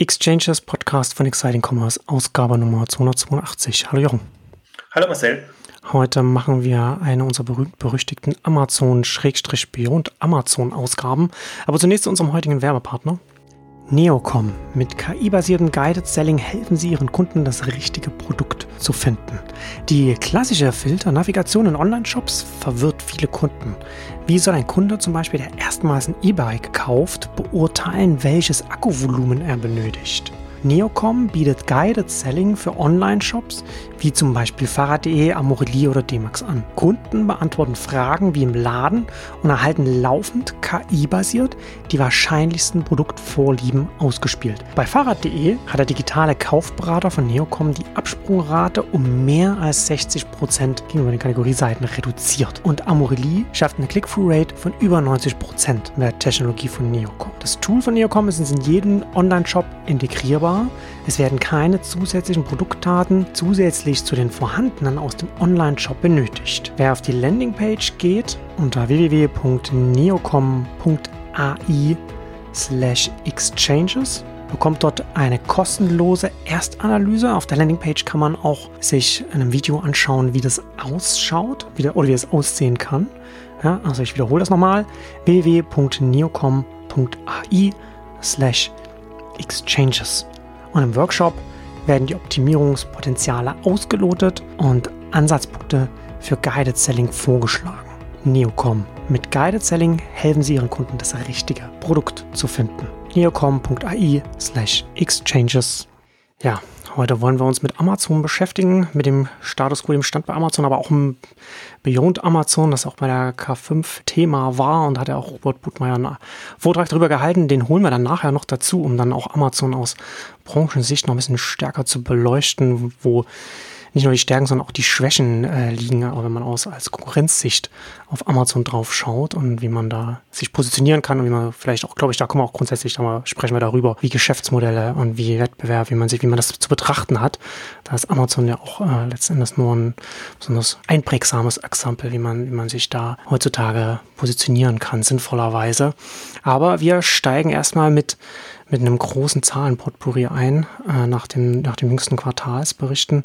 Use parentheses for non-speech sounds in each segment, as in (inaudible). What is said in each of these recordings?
Exchanges Podcast von Exciting Commerce, Ausgabe Nummer 282. Hallo Jochen. Hallo Marcel. Heute machen wir eine unserer berühmt-berüchtigten Amazon-Beyond Amazon-Ausgaben. Aber zunächst zu unserem heutigen Werbepartner. Neocom. Mit KI-basiertem Guided Selling helfen Sie Ihren Kunden, das richtige Produkt zu finden. Die klassische Filternavigation in Online-Shops verwirrt viele Kunden. Wie soll ein Kunde zum Beispiel, der erstmals ein E-Bike kauft, beurteilen, welches Akkuvolumen er benötigt? Neocom bietet Guided Selling für Online-Shops wie zum Beispiel Fahrrad.de, Amorelie oder D-Max an. Kunden beantworten Fragen wie im Laden und erhalten laufend KI-basiert die wahrscheinlichsten Produktvorlieben ausgespielt. Bei Fahrrad.de hat der digitale Kaufberater von Neocom die Absprungrate um mehr als 60 Prozent gegenüber den Kategorieseiten reduziert. Und Amorelie schafft eine Click-Through-Rate von über 90 Prozent mit der Technologie von Neocom. Das Tool von Neocom ist in jedem Online-Shop integrierbar. Es werden keine zusätzlichen Produktdaten zusätzlich zu den vorhandenen aus dem Online-Shop benötigt. Wer auf die Landingpage geht unter www.neocom.ai slash exchanges bekommt dort eine kostenlose Erstanalyse. Auf der Landingpage kann man auch sich in einem Video anschauen, wie das ausschaut wie der, oder wie es aussehen kann. Ja, also ich wiederhole das nochmal. www.neocom.ai slash exchanges. Und im Workshop werden die Optimierungspotenziale ausgelotet und Ansatzpunkte für Guided Selling vorgeschlagen. Neocom. Mit Guided Selling helfen Sie Ihren Kunden, das richtige Produkt zu finden. neocom.ai slash exchanges. Ja, Heute wollen wir uns mit Amazon beschäftigen, mit dem Status quo, dem Stand bei Amazon, aber auch im Beyond Amazon, das auch bei der K5 Thema war und hat ja auch Robert Budmeier einen Vortrag darüber gehalten. Den holen wir dann nachher noch dazu, um dann auch Amazon aus Branchensicht noch ein bisschen stärker zu beleuchten, wo nicht nur die Stärken, sondern auch die Schwächen äh, liegen, aber wenn man aus als Konkurrenzsicht auf Amazon drauf schaut und wie man da sich positionieren kann und wie man vielleicht auch, glaube ich, da kommen wir auch grundsätzlich, da sprechen wir darüber, wie Geschäftsmodelle und wie Wettbewerb, wie man sich, wie man das zu betrachten hat. Da ist Amazon ja auch äh, letztendlich nur ein besonders einprägsames Exempel, wie man, wie man sich da heutzutage positionieren kann, sinnvollerweise. Aber wir steigen erstmal mit mit einem großen Zahlenpotpourri ein, äh, nach, dem, nach dem jüngsten Quartalsberichten.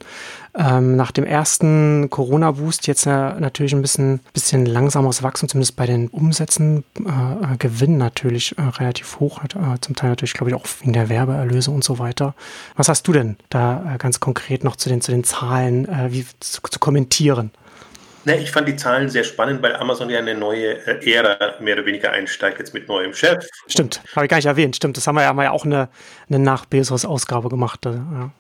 Ähm, nach dem ersten Corona-Boost jetzt äh, natürlich ein bisschen, bisschen langsameres Wachstum, zumindest bei den Umsätzen. Äh, äh Gewinn natürlich äh, relativ hoch, äh, zum Teil natürlich, glaube ich, auch wegen der Werbeerlöse und so weiter. Was hast du denn da ganz konkret noch zu den, zu den Zahlen wie zu, zu kommentieren? Ne, ich fand die Zahlen sehr spannend, weil Amazon ja eine neue äh, Ära mehr oder weniger einsteigt, jetzt mit neuem Chef. Stimmt, habe ich gar nicht erwähnt. Stimmt, das haben wir ja, haben wir ja auch eine, eine Nach-Bezos-Ausgabe gemacht. Äh, ja.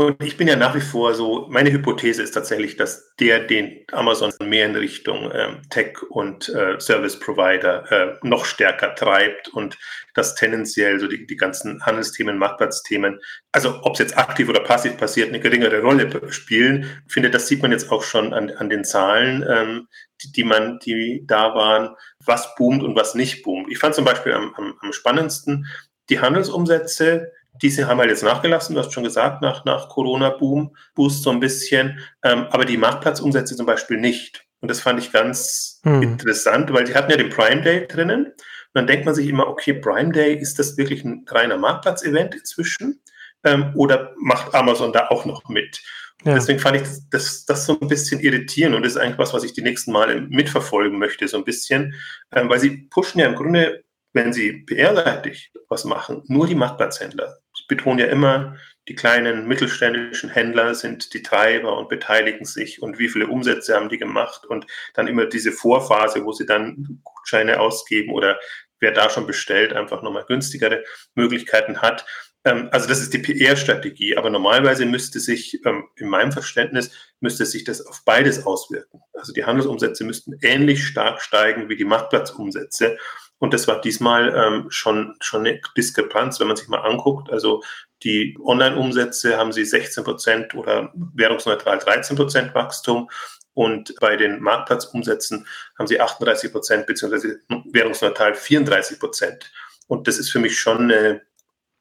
Und ich bin ja nach wie vor so, meine Hypothese ist tatsächlich, dass der den Amazon mehr in Richtung ähm, Tech und äh, Service Provider äh, noch stärker treibt und dass tendenziell so die, die ganzen Handelsthemen, Marktplatzthemen, also ob es jetzt aktiv oder passiv passiert, eine geringere Rolle spielen. Ich finde, das sieht man jetzt auch schon an, an den Zahlen, ähm, die, die man, die da waren, was boomt und was nicht boomt. Ich fand zum Beispiel am, am, am spannendsten die Handelsumsätze diese haben halt jetzt nachgelassen, du hast schon gesagt, nach, nach Corona-Boom, Boost so ein bisschen, ähm, aber die Marktplatzumsätze zum Beispiel nicht. Und das fand ich ganz hm. interessant, weil die hatten ja den Prime Day drinnen. Und dann denkt man sich immer, okay, Prime Day, ist das wirklich ein reiner Marktplatz-Event inzwischen? Ähm, oder macht Amazon da auch noch mit? Ja. Deswegen fand ich das, das, das, so ein bisschen irritierend und das ist eigentlich was, was ich die nächsten Male mitverfolgen möchte, so ein bisschen, ähm, weil sie pushen ja im Grunde wenn Sie PR-seitig was machen, nur die Marktplatzhändler. Betone ja immer, die kleinen mittelständischen Händler sind die Treiber und beteiligen sich und wie viele Umsätze haben die gemacht und dann immer diese Vorphase, wo sie dann Gutscheine ausgeben oder wer da schon bestellt, einfach nochmal günstigere Möglichkeiten hat. Ähm, also das ist die PR-Strategie, aber normalerweise müsste sich, ähm, in meinem Verständnis, müsste sich das auf beides auswirken. Also die Handelsumsätze müssten ähnlich stark steigen wie die Marktplatzumsätze. Und das war diesmal ähm, schon, schon eine Diskrepanz, wenn man sich mal anguckt. Also die Online-Umsätze haben sie 16 Prozent oder währungsneutral 13 Prozent Wachstum. Und bei den Marktplatzumsätzen haben sie 38 Prozent beziehungsweise währungsneutral 34 Prozent. Und das ist für mich schon eine,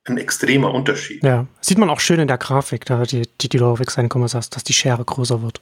ein extremer Unterschied. Ja, sieht man auch schön in der Grafik, da die, die, die hast, dass die Schere größer wird.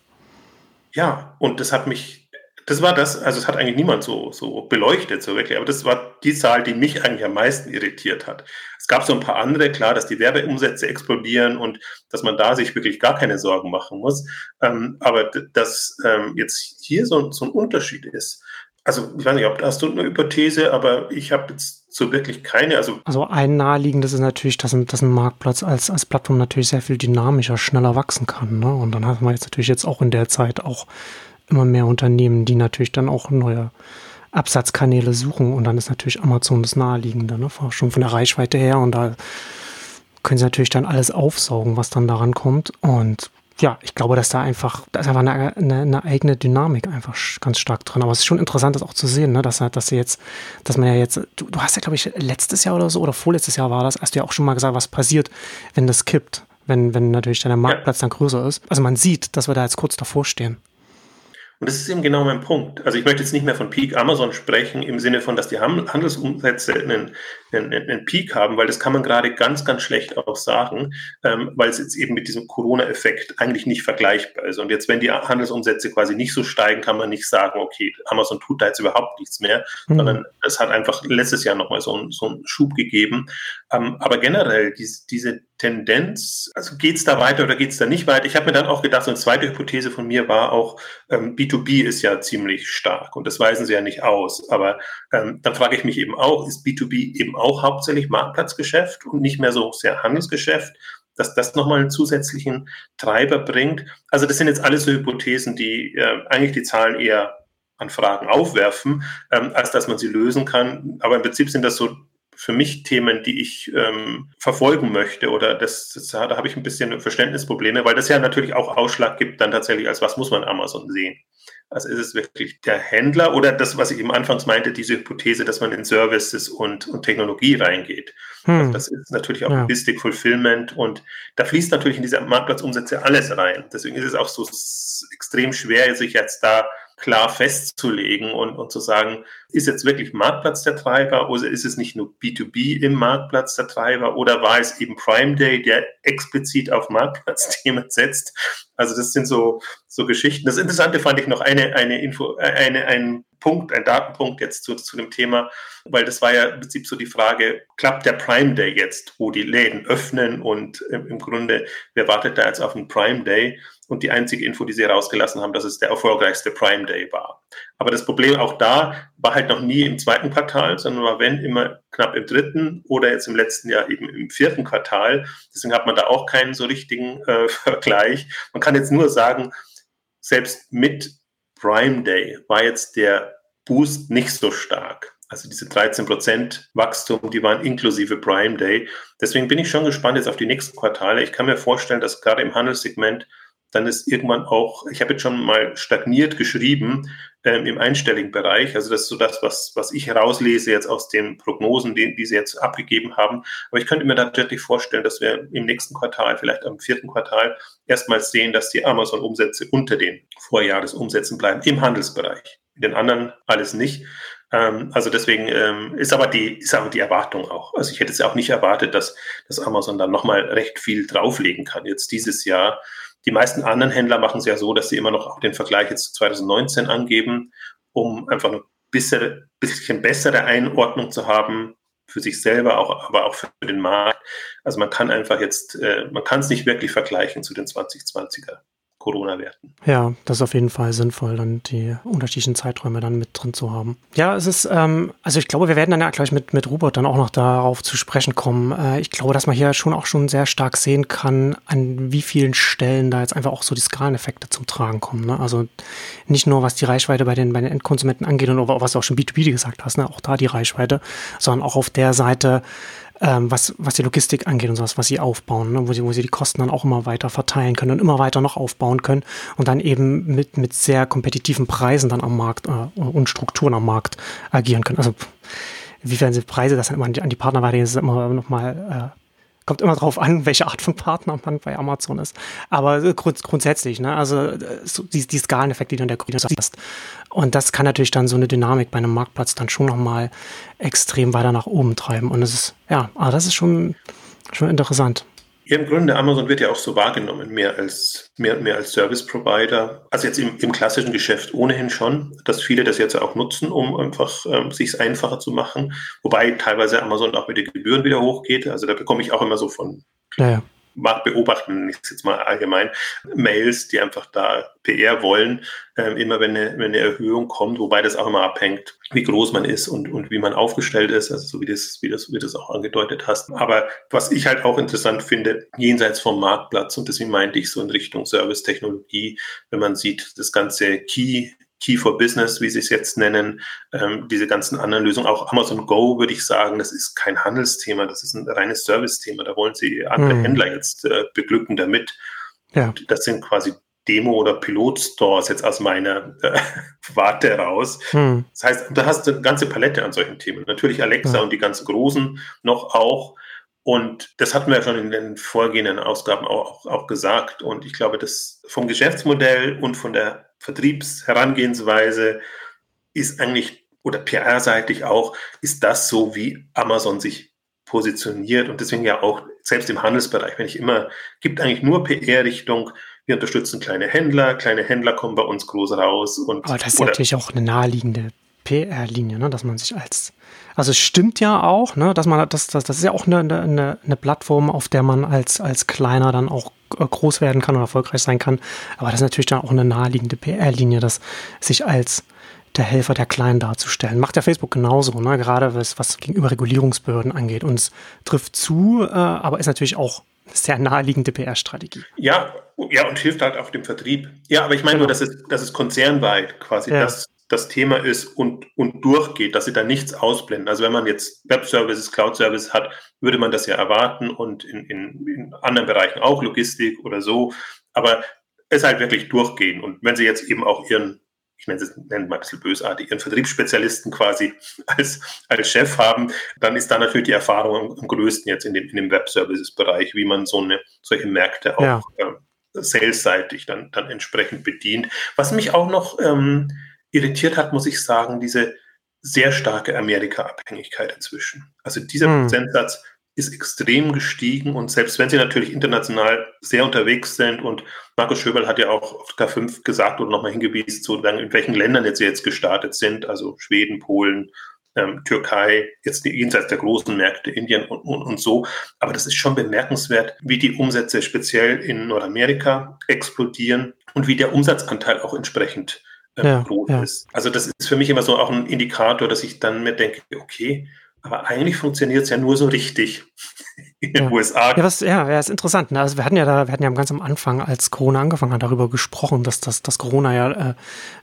Ja, und das hat mich Das war das, also es hat eigentlich niemand so, so beleuchtet, so wirklich, aber das war die Zahl, die mich eigentlich am meisten irritiert hat. Es gab so ein paar andere, klar, dass die Werbeumsätze explodieren und dass man da sich wirklich gar keine Sorgen machen muss. Ähm, aber dass ähm, jetzt hier so, so ein Unterschied ist, also ich weiß nicht, ob hast du eine Hypothese, aber ich habe jetzt so wirklich keine. Also, also ein naheliegendes ist natürlich, dass ein, dass ein Marktplatz als, als Plattform natürlich sehr viel dynamischer, schneller wachsen kann. Ne? Und dann hat man jetzt natürlich jetzt auch in der Zeit auch immer mehr Unternehmen, die natürlich dann auch neue Absatzkanäle suchen. Und dann ist natürlich Amazon das naheliegende, ne? schon von der Reichweite her. Und da können sie natürlich dann alles aufsaugen, was dann daran kommt. Und ja, ich glaube, dass da einfach, da ist einfach eine, eine, eine, eigene Dynamik einfach ganz stark drin. Aber es ist schon interessant, das auch zu sehen, ne? dass, dass sie jetzt, dass man ja jetzt, du, du hast ja, glaube ich, letztes Jahr oder so oder vorletztes Jahr war das, hast du ja auch schon mal gesagt, was passiert, wenn das kippt, wenn, wenn natürlich der Marktplatz dann größer ist. Also man sieht, dass wir da jetzt kurz davor stehen. Und das ist eben genau mein Punkt. Also ich möchte jetzt nicht mehr von Peak Amazon sprechen im Sinne von, dass die Handelsumsätze einen, einen, einen Peak haben, weil das kann man gerade ganz, ganz schlecht auch sagen, ähm, weil es jetzt eben mit diesem Corona-Effekt eigentlich nicht vergleichbar ist. Und jetzt, wenn die Handelsumsätze quasi nicht so steigen, kann man nicht sagen, okay, Amazon tut da jetzt überhaupt nichts mehr, mhm. sondern es hat einfach letztes Jahr nochmal so, so einen Schub gegeben. Ähm, aber generell, diese, diese Tendenz, also geht es da weiter oder geht es da nicht weiter? Ich habe mir dann auch gedacht, so eine zweite Hypothese von mir war auch, ähm, B2B ist ja ziemlich stark und das weisen sie ja nicht aus. Aber ähm, dann frage ich mich eben auch, ist B2B eben auch hauptsächlich Marktplatzgeschäft und nicht mehr so sehr Handelsgeschäft? dass das nochmal einen zusätzlichen Treiber bringt. Also das sind jetzt alles so Hypothesen, die äh, eigentlich die Zahlen eher an Fragen aufwerfen, ähm, als dass man sie lösen kann. Aber im Prinzip sind das so für mich Themen, die ich ähm, verfolgen möchte oder das, das, da habe ich ein bisschen Verständnisprobleme, weil das ja natürlich auch Ausschlag gibt dann tatsächlich, als was muss man Amazon sehen. Also ist es wirklich der Händler oder das, was ich eben anfangs meinte, diese Hypothese, dass man in Services und, und Technologie reingeht. Hm. Also das ist natürlich auch ja. Logistik, Fulfillment und da fließt natürlich in diese Marktplatzumsätze alles rein. Deswegen ist es auch so extrem schwer, sich jetzt da klar festzulegen und, und zu sagen, ist jetzt wirklich Marktplatz der Treiber oder ist es nicht nur B2B im Marktplatz der Treiber oder war es eben Prime Day, der explizit auf Marktplatzthemen (laughs) setzt? Also das sind so, so Geschichten. Das Interessante fand ich noch eine, eine Info, äh, eine, ein Punkt, ein Datenpunkt jetzt zu, zu dem Thema, weil das war ja im Prinzip so die Frage, klappt der Prime Day jetzt, wo die Läden öffnen und im, im Grunde, wer wartet da jetzt auf einen Prime Day? Und die einzige Info, die sie herausgelassen haben, dass es der erfolgreichste Prime Day war. Aber das Problem auch da war halt noch nie im zweiten Quartal, sondern war wenn immer knapp im dritten oder jetzt im letzten Jahr eben im vierten Quartal. Deswegen hat man da auch keinen so richtigen äh, (laughs) Vergleich. Man kann jetzt nur sagen, selbst mit Prime Day war jetzt der Boost nicht so stark. Also diese 13 Prozent Wachstum, die waren inklusive Prime Day. Deswegen bin ich schon gespannt jetzt auf die nächsten Quartale. Ich kann mir vorstellen, dass gerade im Handelssegment dann ist irgendwann auch, ich habe jetzt schon mal stagniert geschrieben ähm, im einstelligen Bereich. Also das ist so das, was, was ich herauslese jetzt aus den Prognosen, die, die sie jetzt abgegeben haben. Aber ich könnte mir tatsächlich vorstellen, dass wir im nächsten Quartal, vielleicht am vierten Quartal, erstmals sehen, dass die Amazon-Umsätze unter den Vorjahresumsätzen bleiben im Handelsbereich. In den anderen alles nicht. Ähm, also deswegen ähm, ist aber die, ist aber die Erwartung auch. Also ich hätte es auch nicht erwartet, dass, dass Amazon dann nochmal recht viel drauflegen kann jetzt dieses Jahr. Die meisten anderen Händler machen es ja so, dass sie immer noch auch den Vergleich jetzt zu 2019 angeben, um einfach ein bisschen, bisschen bessere Einordnung zu haben für sich selber, auch, aber auch für den Markt. Also man kann einfach jetzt, äh, man kann es nicht wirklich vergleichen zu den 2020er Corona-Werten. Ja, das ist auf jeden Fall sinnvoll, dann die unterschiedlichen Zeiträume dann mit drin zu haben. Ja, es ist, ähm, also ich glaube, wir werden dann ja gleich mit, mit Robert dann auch noch darauf zu sprechen kommen. Äh, ich glaube, dass man hier schon auch schon sehr stark sehen kann, an wie vielen Stellen da jetzt einfach auch so die Skaleneffekte zum Tragen kommen. Ne? Also nicht nur, was die Reichweite bei den, bei den Endkonsumenten angeht und auch, was du auch schon B2B gesagt hast, ne? auch da die Reichweite, sondern auch auf der Seite, ähm, was, was die Logistik angeht und sowas, was sie aufbauen, ne? wo, sie, wo sie die Kosten dann auch immer weiter verteilen können und immer weiter noch aufbauen können und dann eben mit, mit sehr kompetitiven Preisen dann am Markt äh, und Strukturen am Markt agieren können. Also wie werden sie Preise das dann immer an die, an die Partner weitergehen, ist immer nochmal äh, kommt immer drauf an, welche Art von Partner man bei Amazon ist. Aber grund grundsätzlich, ne, also so die, die Skaleneffekte, die dann der Grüne hast. Und das kann natürlich dann so eine Dynamik bei einem Marktplatz dann schon nochmal extrem weiter nach oben treiben. Und es ist, ja, aber das ist schon, schon interessant. Ja, im Grunde, Amazon wird ja auch so wahrgenommen, mehr als, mehr, mehr als Service Provider. Also jetzt im, im klassischen Geschäft ohnehin schon, dass viele das jetzt auch nutzen, um einfach ähm, sich einfacher zu machen. Wobei teilweise Amazon auch mit den Gebühren wieder hochgeht. Also da bekomme ich auch immer so von naja beobachten, ich jetzt mal allgemein, Mails, die einfach da PR wollen, äh, immer wenn eine, wenn eine Erhöhung kommt, wobei das auch immer abhängt, wie groß man ist und, und wie man aufgestellt ist, also so wie das, wie das, wie das auch angedeutet hast. Aber was ich halt auch interessant finde, jenseits vom Marktplatz, und deswegen meinte ich so in Richtung Service-Technologie, wenn man sieht, das ganze Key Key for Business, wie sie es jetzt nennen, ähm, diese ganzen anderen Lösungen. Auch Amazon Go würde ich sagen, das ist kein Handelsthema, das ist ein reines Service-Thema. Da wollen sie andere mhm. Händler jetzt äh, beglücken damit. Ja. Und das sind quasi Demo- oder Pilot-Stores jetzt aus meiner äh, (laughs) Warte raus. Hm. Das heißt, da hast du eine ganze Palette an solchen Themen. Natürlich Alexa ja. und die ganzen großen noch auch. Und das hatten wir ja schon in den vorgehenden Ausgaben auch, auch, gesagt. Und ich glaube, das vom Geschäftsmodell und von der Vertriebsherangehensweise ist eigentlich, oder PR-seitig auch, ist das so, wie Amazon sich positioniert und deswegen ja auch selbst im Handelsbereich, wenn ich immer, gibt eigentlich nur PR-Richtung, wir unterstützen kleine Händler, kleine Händler kommen bei uns groß raus. Und, Aber das ist natürlich auch eine naheliegende PR-Linie, ne? dass man sich als, also es stimmt ja auch, ne? dass man, das, das, das ist ja auch eine, eine, eine Plattform, auf der man als, als Kleiner dann auch äh, groß werden kann und erfolgreich sein kann. Aber das ist natürlich dann auch eine naheliegende PR-Linie, dass sich als der Helfer der Kleinen darzustellen. Macht ja Facebook genauso, ne? gerade was, was gegenüber Regulierungsbehörden angeht. Und es trifft zu, äh, aber ist natürlich auch eine sehr naheliegende PR-Strategie. Ja, ja, und hilft halt auch dem Vertrieb. Ja, aber ich meine genau. nur, dass es, dass es konzernweit quasi ja. das das Thema ist und, und durchgeht, dass sie da nichts ausblenden. Also wenn man jetzt Web-Services, Cloud-Services hat, würde man das ja erwarten und in, in, in anderen Bereichen auch, Logistik oder so. Aber es halt wirklich durchgehen. Und wenn sie jetzt eben auch ihren, ich nenne es nenne mal ein bisschen bösartig, ihren Vertriebsspezialisten quasi (laughs) als, als Chef haben, dann ist da natürlich die Erfahrung am größten jetzt in dem, in dem Web-Services-Bereich, wie man so eine, solche Märkte auch ja. äh, sales-seitig dann, dann entsprechend bedient. Was mich auch noch ähm, irritiert hat, muss ich sagen, diese sehr starke Amerika-Abhängigkeit inzwischen. Also dieser hm. Prozentsatz ist extrem gestiegen und selbst wenn sie natürlich international sehr unterwegs sind und Markus Schöberl hat ja auch auf K5 gesagt und nochmal hingewiesen, so in welchen Ländern jetzt sie jetzt gestartet sind, also Schweden, Polen, ähm, Türkei, jetzt jenseits der großen Märkte, Indien und, und, und so. Aber das ist schon bemerkenswert, wie die Umsätze speziell in Nordamerika explodieren und wie der Umsatzanteil auch entsprechend äh, ja, groß ja. ist. Also das ist für mich immer so auch ein Indikator, dass ich dann mir denke, okay, aber eigentlich funktioniert es ja nur so richtig ja. USA. Ja, was, ja, ja, ist interessant. Ne? Also wir hatten ja da, wir hatten ja ganz am Anfang, als Corona angefangen hat, darüber gesprochen, dass das, dass Corona ja äh,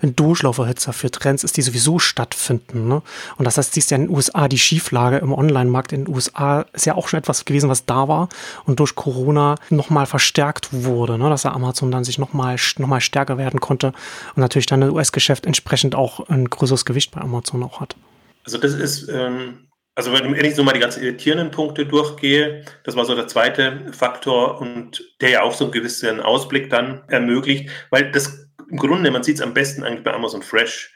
ein Durchlauferhitzer für Trends ist, die sowieso stattfinden. Ne? Und das heißt, siehst ja in den USA die Schieflage im Online-Markt in den USA ist ja auch schon etwas gewesen, was da war und durch Corona nochmal verstärkt wurde, ne? dass der Amazon dann sich nochmal noch mal stärker werden konnte und natürlich dann das US-Geschäft entsprechend auch ein größeres Gewicht bei Amazon auch hat. Also das ist ähm also wenn ich so mal die ganzen irritierenden Punkte durchgehe, das war so der zweite Faktor und der ja auch so einen gewissen Ausblick dann ermöglicht, weil das im Grunde, man sieht es am besten eigentlich bei Amazon Fresh,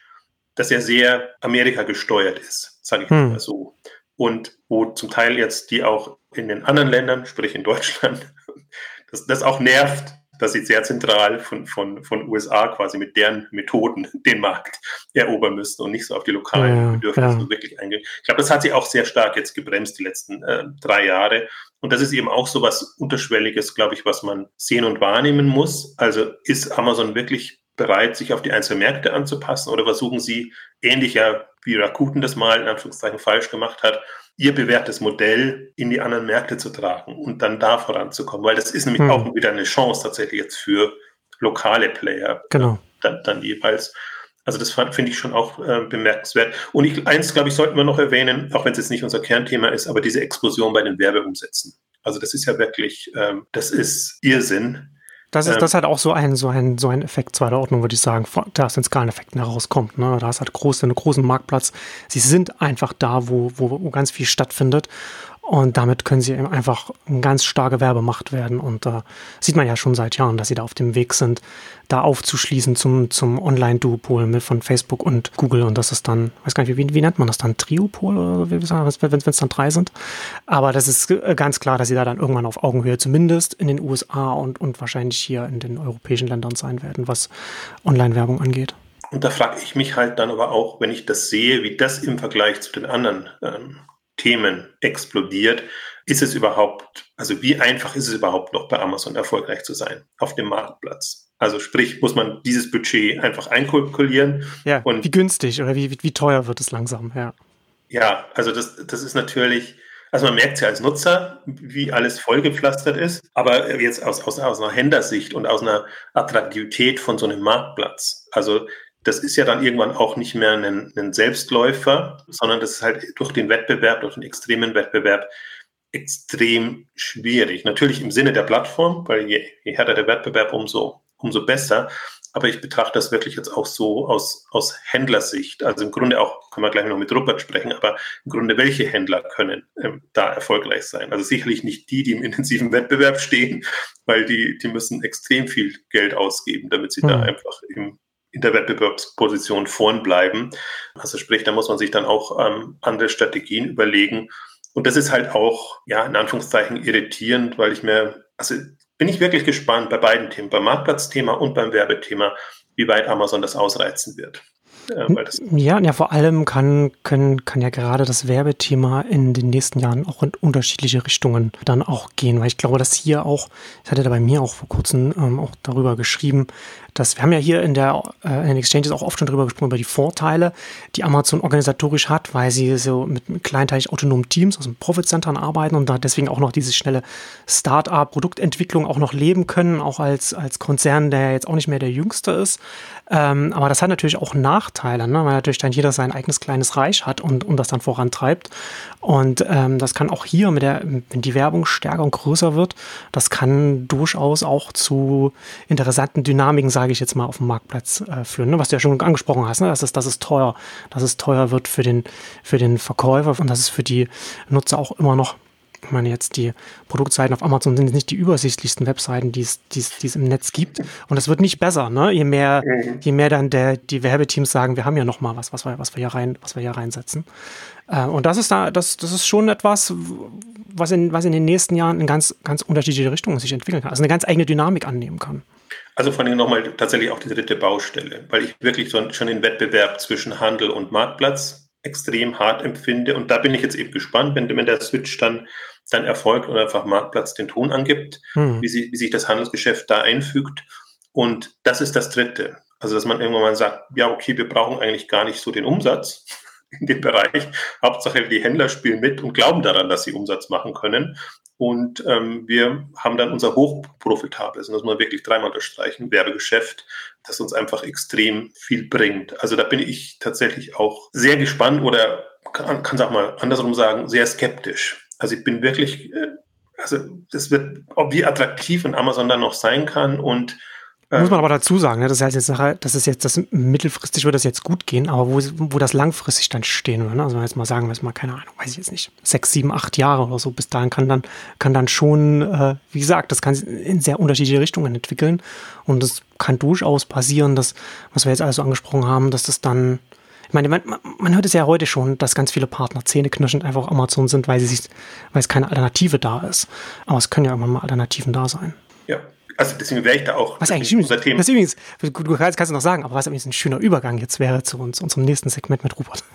dass er sehr Amerika gesteuert ist, sage ich hm. mal so. Und wo zum Teil jetzt die auch in den anderen Ländern, sprich in Deutschland, (laughs) das, das auch nervt, dass sie sehr zentral von, von, von USA quasi mit deren Methoden (laughs) den Markt erobern müssen und nicht so auf die lokalen ja, Bedürfnisse ja. wirklich eingehen. Ich glaube, das hat sie auch sehr stark jetzt gebremst die letzten äh, drei Jahre. Und das ist eben auch so was Unterschwelliges, glaube ich, was man sehen und wahrnehmen muss. Also ist Amazon wirklich bereit, sich auf die einzelnen Märkte anzupassen oder versuchen sie, ähnlicher wie Rakuten das mal in Anführungszeichen falsch gemacht hat, ihr bewährtes Modell in die anderen Märkte zu tragen und dann da voranzukommen, weil das ist nämlich hm. auch wieder eine Chance tatsächlich jetzt für lokale Player genau. dann, dann jeweils. Also das finde ich schon auch äh, bemerkenswert. Und ich, eins, glaube ich, sollten wir noch erwähnen, auch wenn es jetzt nicht unser Kernthema ist, aber diese Explosion bei den Werbeumsätzen. Also das ist ja wirklich, ähm, das ist Irrsinn. Das ist, ähm. das hat auch so ein, so ein, so ein Effekt zweiter Ordnung, würde ich sagen, der aus den Skaleneffekten herauskommt. Ne? Da ist halt groß, einen großen Marktplatz. Sie sind einfach da, wo, wo, wo ganz viel stattfindet. Und damit können sie eben einfach eine ganz starke Werbemacht werden. Und da äh, sieht man ja schon seit Jahren, dass sie da auf dem Weg sind, da aufzuschließen zum, zum Online-Duopol von Facebook und Google. Und das ist dann, weiß gar nicht, wie, wie nennt man das dann? Triopol oder wie sagen, wenn es dann drei sind. Aber das ist äh, ganz klar, dass sie da dann irgendwann auf Augenhöhe zumindest in den USA und, und wahrscheinlich hier in den europäischen Ländern sein werden, was Online-Werbung angeht. Und da frage ich mich halt dann aber auch, wenn ich das sehe, wie das im Vergleich zu den anderen ähm, Themen explodiert, ist es überhaupt, also wie einfach ist es überhaupt noch bei Amazon erfolgreich zu sein auf dem Marktplatz? Also sprich, muss man dieses Budget einfach einkalkulieren. Ja, und wie günstig oder wie, wie teuer wird es langsam, ja. Ja, also das, das ist natürlich, also man merkt es ja als Nutzer, wie alles vollgepflastert ist, aber jetzt aus, aus, aus einer Händlersicht und aus einer Attraktivität von so einem Marktplatz. Also das ist ja dann irgendwann auch nicht mehr ein, ein Selbstläufer, sondern das ist halt durch den Wettbewerb, durch den extremen Wettbewerb extrem schwierig. Natürlich im Sinne der Plattform, weil je, je härter der Wettbewerb, umso, umso besser. Aber ich betrachte das wirklich jetzt auch so aus, aus Händlersicht. Also im Grunde auch, können wir gleich noch mit Rupert sprechen, aber im Grunde, welche Händler können ähm, da erfolgreich sein? Also sicherlich nicht die, die im intensiven Wettbewerb stehen, weil die, die müssen extrem viel Geld ausgeben, damit sie mhm. da einfach im, in der Wettbewerbsposition vorn bleiben. Also sprich, da muss man sich dann auch ähm, andere Strategien überlegen. Und das ist halt auch, ja, in Anführungszeichen irritierend, weil ich mir, also bin ich wirklich gespannt bei beiden Themen, beim Marktplatzthema und beim Werbethema, wie weit Amazon das ausreizen wird. Ja, ja, vor allem kann, können, kann ja gerade das Werbethema in den nächsten Jahren auch in unterschiedliche Richtungen dann auch gehen, weil ich glaube, dass hier auch, ich hatte da bei mir auch vor kurzem ähm, auch darüber geschrieben, dass wir haben ja hier in der äh, in den Exchanges auch oft schon darüber gesprochen, über die Vorteile, die Amazon organisatorisch hat, weil sie so mit, kleinteilig autonomen Teams aus den Profit-Centern arbeiten und da deswegen auch noch diese schnelle Start-up-Produktentwicklung auch noch leben können, auch als, als Konzern, der jetzt auch nicht mehr der jüngste ist. Ähm, aber das hat natürlich auch Nachteile, ne? weil natürlich dann jeder sein eigenes kleines Reich hat und, und das dann vorantreibt. Und ähm, das kann auch hier, mit der, wenn die Werbung stärker und größer wird, das kann durchaus auch zu interessanten Dynamiken, sage ich jetzt mal, auf dem Marktplatz äh, führen. Ne? Was du ja schon angesprochen hast, ne? dass, es, dass es teuer, dass es teuer wird für den, für den Verkäufer und dass es für die Nutzer auch immer noch ich meine jetzt die Produktseiten auf Amazon sind nicht die übersichtlichsten Webseiten, die es, die es, die es im Netz gibt. Und es wird nicht besser, ne? Je mehr, mhm. je mehr dann der, die Werbeteams sagen, wir haben ja noch mal was, was wir, was wir hier rein, was wir hier reinsetzen. Äh, und das ist da, das, das ist schon etwas, was in, was in den nächsten Jahren in ganz, ganz unterschiedliche Richtungen sich entwickeln kann. Also eine ganz eigene Dynamik annehmen kann. Also vor allem nochmal tatsächlich auch die dritte Baustelle, weil ich wirklich so, schon den Wettbewerb zwischen Handel und Marktplatz extrem hart empfinde. Und da bin ich jetzt eben gespannt, wenn, wenn der Switch dann, dann erfolgt und einfach Marktplatz den Ton angibt, hm. wie, sie, wie sich das Handelsgeschäft da einfügt. Und das ist das Dritte. Also, dass man irgendwann mal sagt, ja, okay, wir brauchen eigentlich gar nicht so den Umsatz (laughs) in dem Bereich. Hauptsache, die Händler spielen mit und glauben daran, dass sie Umsatz machen können. Und ähm, wir haben dann unser hochprofitables, und das muss man wirklich dreimal unterstreichen, Werbegeschäft, das uns einfach extrem viel bringt. Also da bin ich tatsächlich auch sehr gespannt oder kann es auch mal andersrum sagen, sehr skeptisch. Also ich bin wirklich, äh, also das wird, ob wie attraktiv ein Amazon dann noch sein kann und muss man aber dazu sagen, ne, das heißt jetzt nachher, das ist jetzt, das mittelfristig wird das jetzt gut gehen, aber wo, wo das langfristig dann stehen würde, ne? also jetzt mal sagen, wir jetzt mal, keine Ahnung, weiß ich jetzt nicht, sechs, sieben, acht Jahre oder so, bis dahin kann dann, kann dann schon, äh, wie gesagt, das kann in sehr unterschiedliche Richtungen entwickeln und es kann durchaus passieren, dass, was wir jetzt alles so angesprochen haben, dass das dann, ich meine, man, man hört es ja heute schon, dass ganz viele Partner zähneknirschend einfach Amazon sind, weil sie sich, weil es keine Alternative da ist. Aber es können ja irgendwann mal Alternativen da sein. Ja, also deswegen wäre ich da auch. Was eigentlich unser Thema. Das übrigens, du kannst, kannst du noch sagen, aber was übrigens ein schöner Übergang jetzt wäre zu uns, unserem nächsten Segment mit Rupert. (laughs)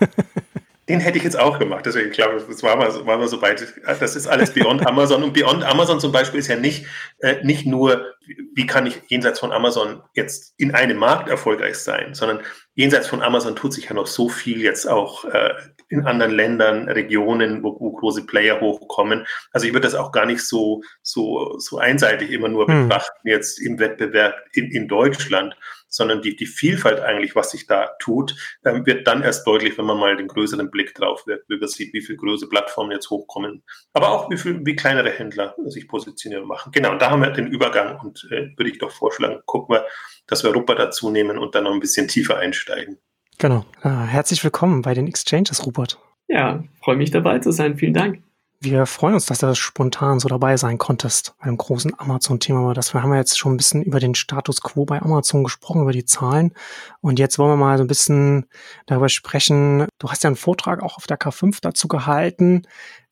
Den hätte ich jetzt auch gemacht. Deswegen glaube ich, das war mal, war mal so weit. Das ist alles Beyond (laughs) Amazon. Und Beyond Amazon zum Beispiel ist ja nicht, äh, nicht nur, wie kann ich jenseits von Amazon jetzt in einem Markt erfolgreich sein, sondern jenseits von Amazon tut sich ja noch so viel jetzt auch äh, in anderen Ländern, Regionen, wo, wo, große Player hochkommen. Also ich würde das auch gar nicht so, so, so einseitig immer nur hm. betrachten, jetzt im Wettbewerb in, in Deutschland, sondern die, die Vielfalt eigentlich, was sich da tut, ähm, wird dann erst deutlich, wenn man mal den größeren Blick drauf wird, wie man sieht, wie viele große Plattformen jetzt hochkommen, aber auch wie viel, wie kleinere Händler sich positionieren machen. Genau, und da haben wir den Übergang und äh, würde ich doch vorschlagen, gucken wir, dass wir Europa dazu nehmen und dann noch ein bisschen tiefer einsteigen. Genau. Äh, herzlich willkommen bei den Exchanges, Rupert. Ja, freue mich dabei zu sein. Vielen Dank. Wir freuen uns, dass du spontan so dabei sein konntest bei dem großen Amazon-Thema. Das haben wir jetzt schon ein bisschen über den Status quo bei Amazon gesprochen, über die Zahlen. Und jetzt wollen wir mal so ein bisschen darüber sprechen. Du hast ja einen Vortrag auch auf der K5 dazu gehalten.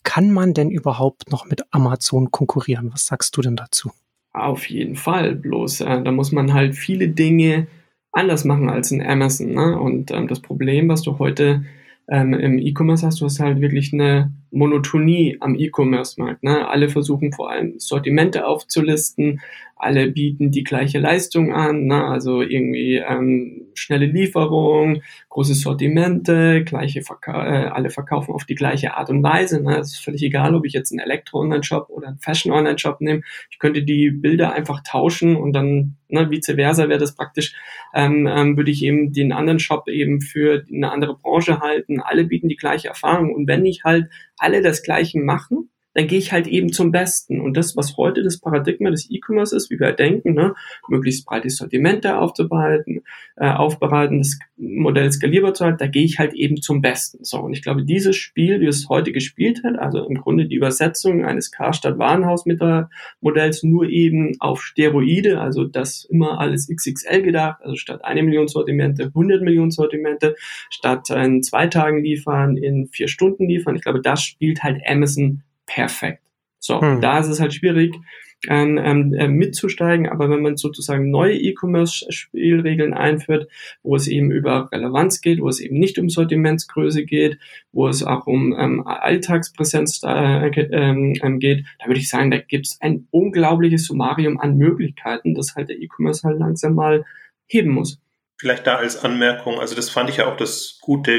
Kann man denn überhaupt noch mit Amazon konkurrieren? Was sagst du denn dazu? Auf jeden Fall. Bloß äh, da muss man halt viele Dinge anders machen als in Amazon. Ne? Und ähm, das Problem, was du heute ähm, im E-Commerce hast, du hast halt wirklich eine Monotonie am E-Commerce-Markt. Ne? Alle versuchen vor allem Sortimente aufzulisten, alle bieten die gleiche Leistung an, ne? also irgendwie ähm, schnelle Lieferung, große Sortimente, gleiche Verka äh, alle verkaufen auf die gleiche Art und Weise. Ne? Es ist völlig egal, ob ich jetzt einen Elektro-Online-Shop oder einen Fashion-Online-Shop nehme. Ich könnte die Bilder einfach tauschen und dann ne, vice versa wäre das praktisch, ähm, ähm, würde ich eben den anderen Shop eben für eine andere Branche halten. Alle bieten die gleiche Erfahrung und wenn ich halt alle das Gleiche machen, dann gehe ich halt eben zum Besten. Und das, was heute das Paradigma des E-Commerce ist, wie wir denken, ne, möglichst breites Sortiment da aufzubehalten, äh, aufbereiten, das Modell skalierbar zu halten, da gehe ich halt eben zum Besten. So, und ich glaube, dieses Spiel, wie es heute gespielt hat, also im Grunde die Übersetzung eines Karstadt-Warenhaus-Modells nur eben auf Steroide, also das immer alles XXL gedacht, also statt eine Million Sortimente, 100 Millionen Sortimente, statt in zwei Tagen liefern, in vier Stunden liefern. Ich glaube, das spielt halt Amazon perfekt. So, hm. da ist es halt schwierig, ähm, ähm, äh, mitzusteigen, aber wenn man sozusagen neue E-Commerce-Spielregeln einführt, wo es eben über Relevanz geht, wo es eben nicht um Sortimentsgröße geht, wo es auch um ähm, Alltagspräsenz äh, ähm, ähm, geht, da würde ich sagen, da gibt es ein unglaubliches Summarium an Möglichkeiten, das halt der E-Commerce halt langsam mal heben muss. Vielleicht da als Anmerkung, also das fand ich ja auch das Gute,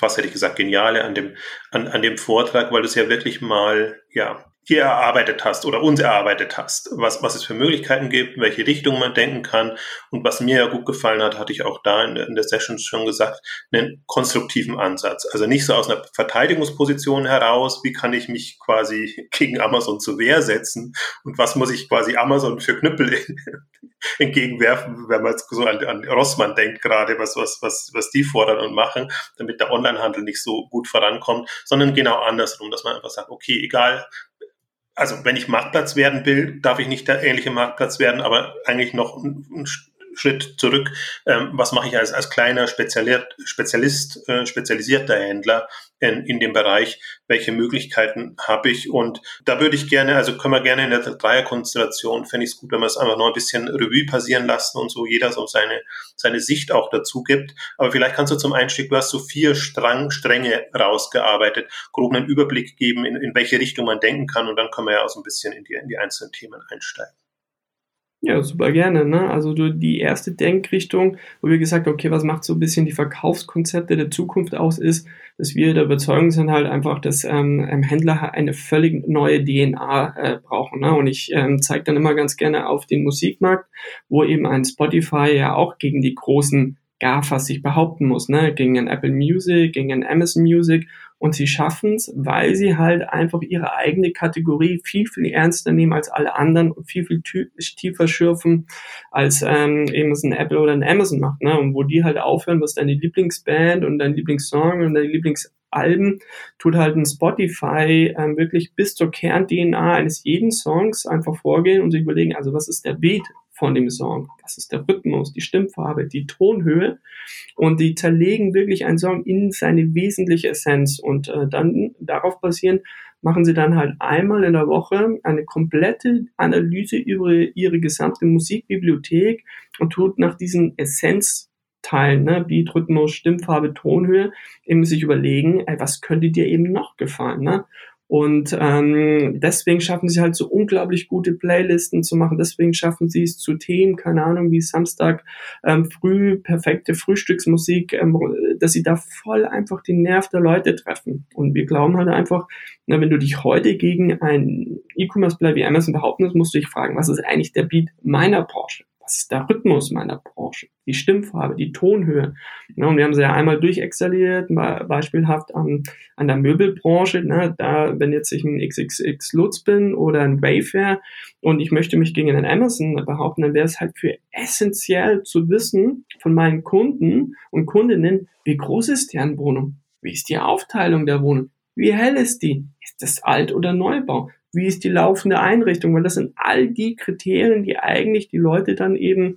was hätte ich gesagt, Geniale an dem, an, an dem Vortrag, weil du es ja wirklich mal, ja, hier erarbeitet hast oder uns erarbeitet hast, was, was es für Möglichkeiten gibt, welche Richtung man denken kann. Und was mir ja gut gefallen hat, hatte ich auch da in, in der Session schon gesagt, einen konstruktiven Ansatz. Also nicht so aus einer Verteidigungsposition heraus, wie kann ich mich quasi (laughs) gegen Amazon zur Wehr setzen und was muss ich quasi Amazon für Knüppel (laughs) entgegenwerfen, wenn man so an, an Rossmann denkt gerade, was, was, was, was die fordern und machen, damit der Onlinehandel nicht so gut vorankommt, sondern genau andersrum, dass man einfach sagt, okay, egal, also wenn ich Marktplatz werden will, darf ich nicht der ähnliche Marktplatz werden, aber eigentlich noch ein, ein Schritt zurück. Ähm, was mache ich als, als kleiner Spezialist, äh, spezialisierter Händler in, in dem Bereich? Welche Möglichkeiten habe ich? Und da würde ich gerne, also können wir gerne in der Dreierkonstellation, fände ich es gut, wenn wir es einfach noch ein bisschen Revue passieren lassen und so jeder so seine, seine Sicht auch dazu gibt. Aber vielleicht kannst du zum Einstieg, du hast so vier Strang, Stränge rausgearbeitet, grob einen Überblick geben, in, in welche Richtung man denken kann und dann können wir ja auch so ein bisschen in die, in die einzelnen Themen einsteigen. Ja, super gerne. Ne? Also die erste Denkrichtung, wo wir gesagt haben, okay, was macht so ein bisschen die Verkaufskonzepte der Zukunft aus, ist, dass wir der Überzeugung sind halt einfach, dass ähm, Händler eine völlig neue DNA äh, brauchen. Ne? Und ich ähm, zeige dann immer ganz gerne auf den Musikmarkt, wo eben ein Spotify ja auch gegen die großen GAFAs sich behaupten muss, ne? gegen ein Apple Music, gegen ein Amazon Music und sie schaffen es, weil sie halt einfach ihre eigene Kategorie viel, viel ernster nehmen als alle anderen und viel, viel tiefer schürfen, als ähm, eben es ein Apple oder ein Amazon macht. Ne? Und wo die halt aufhören, was deine Lieblingsband und dein Lieblingssong und deine Lieblingsalben, tut halt ein Spotify ähm, wirklich bis zur Kern-DNA eines jeden Songs einfach vorgehen und sich überlegen, also was ist der Beat? Von dem Song. Das ist der Rhythmus, die Stimmfarbe, die Tonhöhe. Und die zerlegen wirklich einen Song in seine wesentliche Essenz. Und äh, dann darauf basierend machen sie dann halt einmal in der Woche eine komplette Analyse über ihre gesamte Musikbibliothek und tut nach diesen Essenzteilen, ne, Beat, Rhythmus, Stimmfarbe, Tonhöhe, eben sich überlegen, ey, was könnte dir eben noch gefallen, ne? Und ähm, deswegen schaffen sie halt so unglaublich gute Playlisten zu machen. Deswegen schaffen sie es zu Themen, keine Ahnung, wie Samstag ähm, früh, perfekte Frühstücksmusik, ähm, dass sie da voll einfach den Nerv der Leute treffen. Und wir glauben halt einfach, na, wenn du dich heute gegen ein E-Commerce-Player wie Amazon behaupten musst, musst du dich fragen, was ist eigentlich der Beat meiner Branche? Ist der Rhythmus meiner Branche, die Stimmfarbe, die Tonhöhe. Ne, und wir haben sie ja einmal durchexerliert, beispielhaft an, an der Möbelbranche. Ne, da, wenn jetzt ich ein XXX Lutz bin oder ein Wayfair und ich möchte mich gegen einen Amazon behaupten, dann wäre es halt für essentiell zu wissen von meinen Kunden und Kundinnen, wie groß ist deren Wohnung? Wie ist die Aufteilung der Wohnung? Wie hell ist die? Ist das Alt- oder Neubau? Wie ist die laufende Einrichtung? Weil das sind all die Kriterien, die eigentlich die Leute dann eben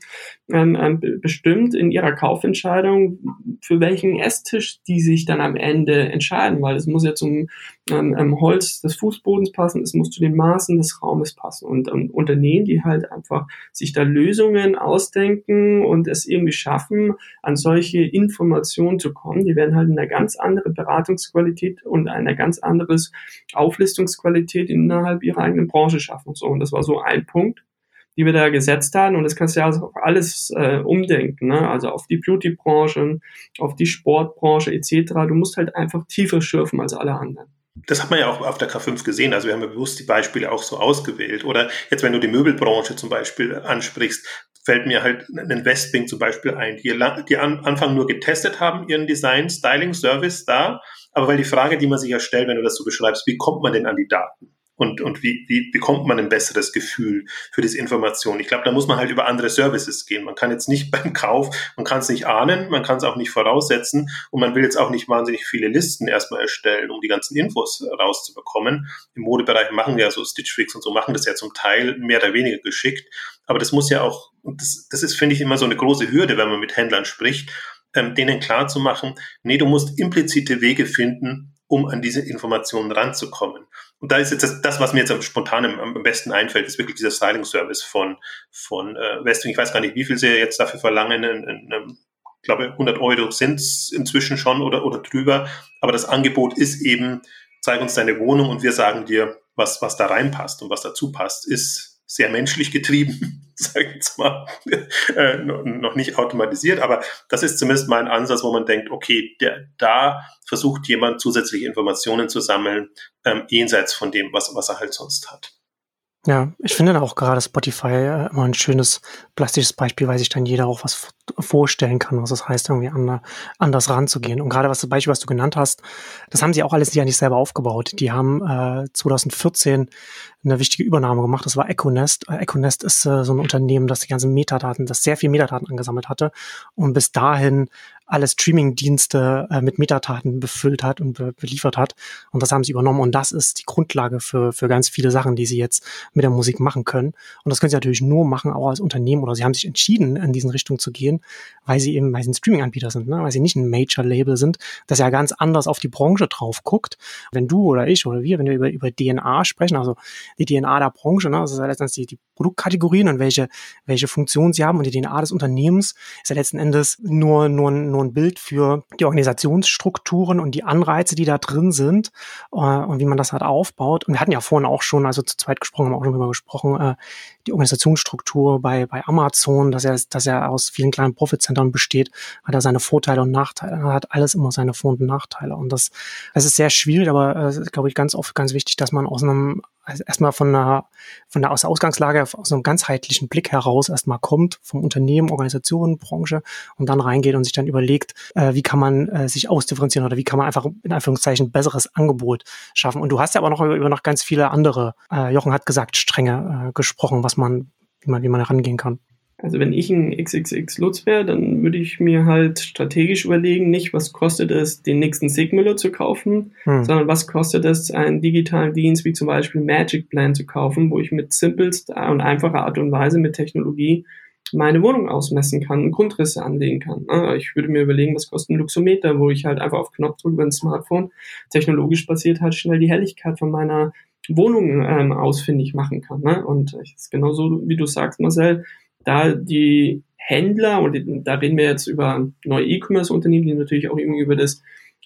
ähm, ähm, bestimmt in ihrer Kaufentscheidung, für welchen Esstisch die sich dann am Ende entscheiden, weil es muss ja zum ähm, Holz des Fußbodens passen, es muss zu den Maßen des Raumes passen. Und ähm, Unternehmen, die halt einfach sich da Lösungen ausdenken und es irgendwie schaffen, an solche Informationen zu kommen, die werden halt eine ganz andere Beratungsqualität und eine ganz anderes Auflistungsqualität innerhalb ihrer eigenen Branche schaffen. So, und das war so ein Punkt die wir da gesetzt haben. Und das kannst du ja auf alles äh, umdenken, ne? also auf die Beauty-Branche, auf die Sportbranche etc. Du musst halt einfach tiefer schürfen als alle anderen. Das hat man ja auch auf der K5 gesehen. Also wir haben ja bewusst die Beispiele auch so ausgewählt. Oder jetzt, wenn du die Möbelbranche zum Beispiel ansprichst, fällt mir halt ein Westwing zum Beispiel ein, die, die an Anfang nur getestet haben, ihren Design, Styling, Service da. Aber weil die Frage, die man sich ja stellt, wenn du das so beschreibst, wie kommt man denn an die Daten? Und, und wie, wie bekommt man ein besseres Gefühl für diese Information? Ich glaube, da muss man halt über andere Services gehen. Man kann jetzt nicht (laughs) beim Kauf, man kann es nicht ahnen, man kann es auch nicht voraussetzen und man will jetzt auch nicht wahnsinnig viele Listen erstmal erstellen, um die ganzen Infos rauszubekommen. Im Modebereich machen ja so Stitch Fix und so machen das ja zum Teil mehr oder weniger geschickt. Aber das muss ja auch, das, das ist, finde ich, immer so eine große Hürde, wenn man mit Händlern spricht, ähm, denen klar zu machen, nee, du musst implizite Wege finden, um an diese Informationen ranzukommen. Und da ist jetzt das, das was mir jetzt am spontan am, besten einfällt, ist wirklich dieser Styling-Service von, von äh, Westwing. Ich weiß gar nicht, wie viel sie jetzt dafür verlangen. In, in, in, ich glaube, 100 Euro sind es inzwischen schon oder, oder drüber. Aber das Angebot ist eben, zeig uns deine Wohnung und wir sagen dir, was, was da reinpasst und was dazu passt, ist sehr menschlich getrieben, (laughs) sage ich mal, (laughs) äh, noch nicht automatisiert, aber das ist zumindest mein Ansatz, wo man denkt, okay, der, da versucht jemand zusätzliche Informationen zu sammeln, ähm, jenseits von dem, was, was er halt sonst hat. Ja, ich finde auch gerade Spotify äh, immer ein schönes plastisches Beispiel, weil sich dann jeder auch was vorstellen kann, was es heißt, irgendwie anders ranzugehen. Und gerade was das Beispiel, was du genannt hast, das haben sie auch alles ja nicht selber aufgebaut. Die haben äh, 2014 eine wichtige Übernahme gemacht. Das war Econest. Äh, Econest ist äh, so ein Unternehmen, das die ganzen Metadaten, das sehr viel Metadaten angesammelt hatte und bis dahin alle Streaming-Dienste äh, mit Metadaten befüllt hat und be beliefert hat. Und das haben sie übernommen. Und das ist die Grundlage für, für ganz viele Sachen, die sie jetzt mit der Musik machen können. Und das können sie natürlich nur machen, auch als Unternehmen. Oder sie haben sich entschieden, in diesen Richtung zu gehen, weil sie eben, weil sie ein Streaming-Anbieter sind, ne? weil sie nicht ein Major-Label sind, das ja ganz anders auf die Branche drauf guckt. Wenn du oder ich oder wir, wenn wir über, über DNA sprechen, also die DNA der Branche, ne? das ist ja letztendlich die, die Produktkategorien und welche, welche Funktion sie haben und die DNA des Unternehmens ist ja letzten Endes nur, nur, nur ein Bild für die Organisationsstrukturen und die Anreize, die da drin sind äh, und wie man das halt aufbaut. Und wir hatten ja vorhin auch schon, also zu zweit gesprochen, haben auch schon darüber gesprochen, äh, die Organisationsstruktur bei, bei Amazon, dass er, dass er aus vielen kleinen Profitcentern besteht, hat er seine Vorteile und Nachteile. Er hat alles immer seine Vor- und Nachteile. Und das, das ist sehr schwierig, aber äh, glaube ich, ganz oft ganz wichtig, dass man aus einem also erstmal von der, von der aus der Ausgangslage aus einem ganzheitlichen Blick heraus erstmal kommt, vom Unternehmen, Organisation, Branche und dann reingeht und sich dann überlegt, äh, wie kann man äh, sich ausdifferenzieren oder wie kann man einfach in Anführungszeichen besseres Angebot schaffen. Und du hast ja aber noch über, über noch ganz viele andere, äh, Jochen hat gesagt, Stränge äh, gesprochen, was man, wie man, wie man herangehen kann. Also wenn ich ein XXX Lutz wäre, dann würde ich mir halt strategisch überlegen, nicht was kostet es, den nächsten Sigmüller zu kaufen, hm. sondern was kostet es, einen digitalen Dienst wie zum Beispiel Magic Plan zu kaufen, wo ich mit simpelster und einfacher Art und Weise mit Technologie meine Wohnung ausmessen kann, Grundrisse anlegen kann. Ich würde mir überlegen, was kostet ein Luxometer, wo ich halt einfach auf Knopfdruck über ein Smartphone technologisch basiert halt schnell die Helligkeit von meiner Wohnung ähm, ausfindig machen kann. Ne? Und es ist genauso, wie du sagst, Marcel, da die Händler, und da reden wir jetzt über neue E-Commerce-Unternehmen, die natürlich auch irgendwie über das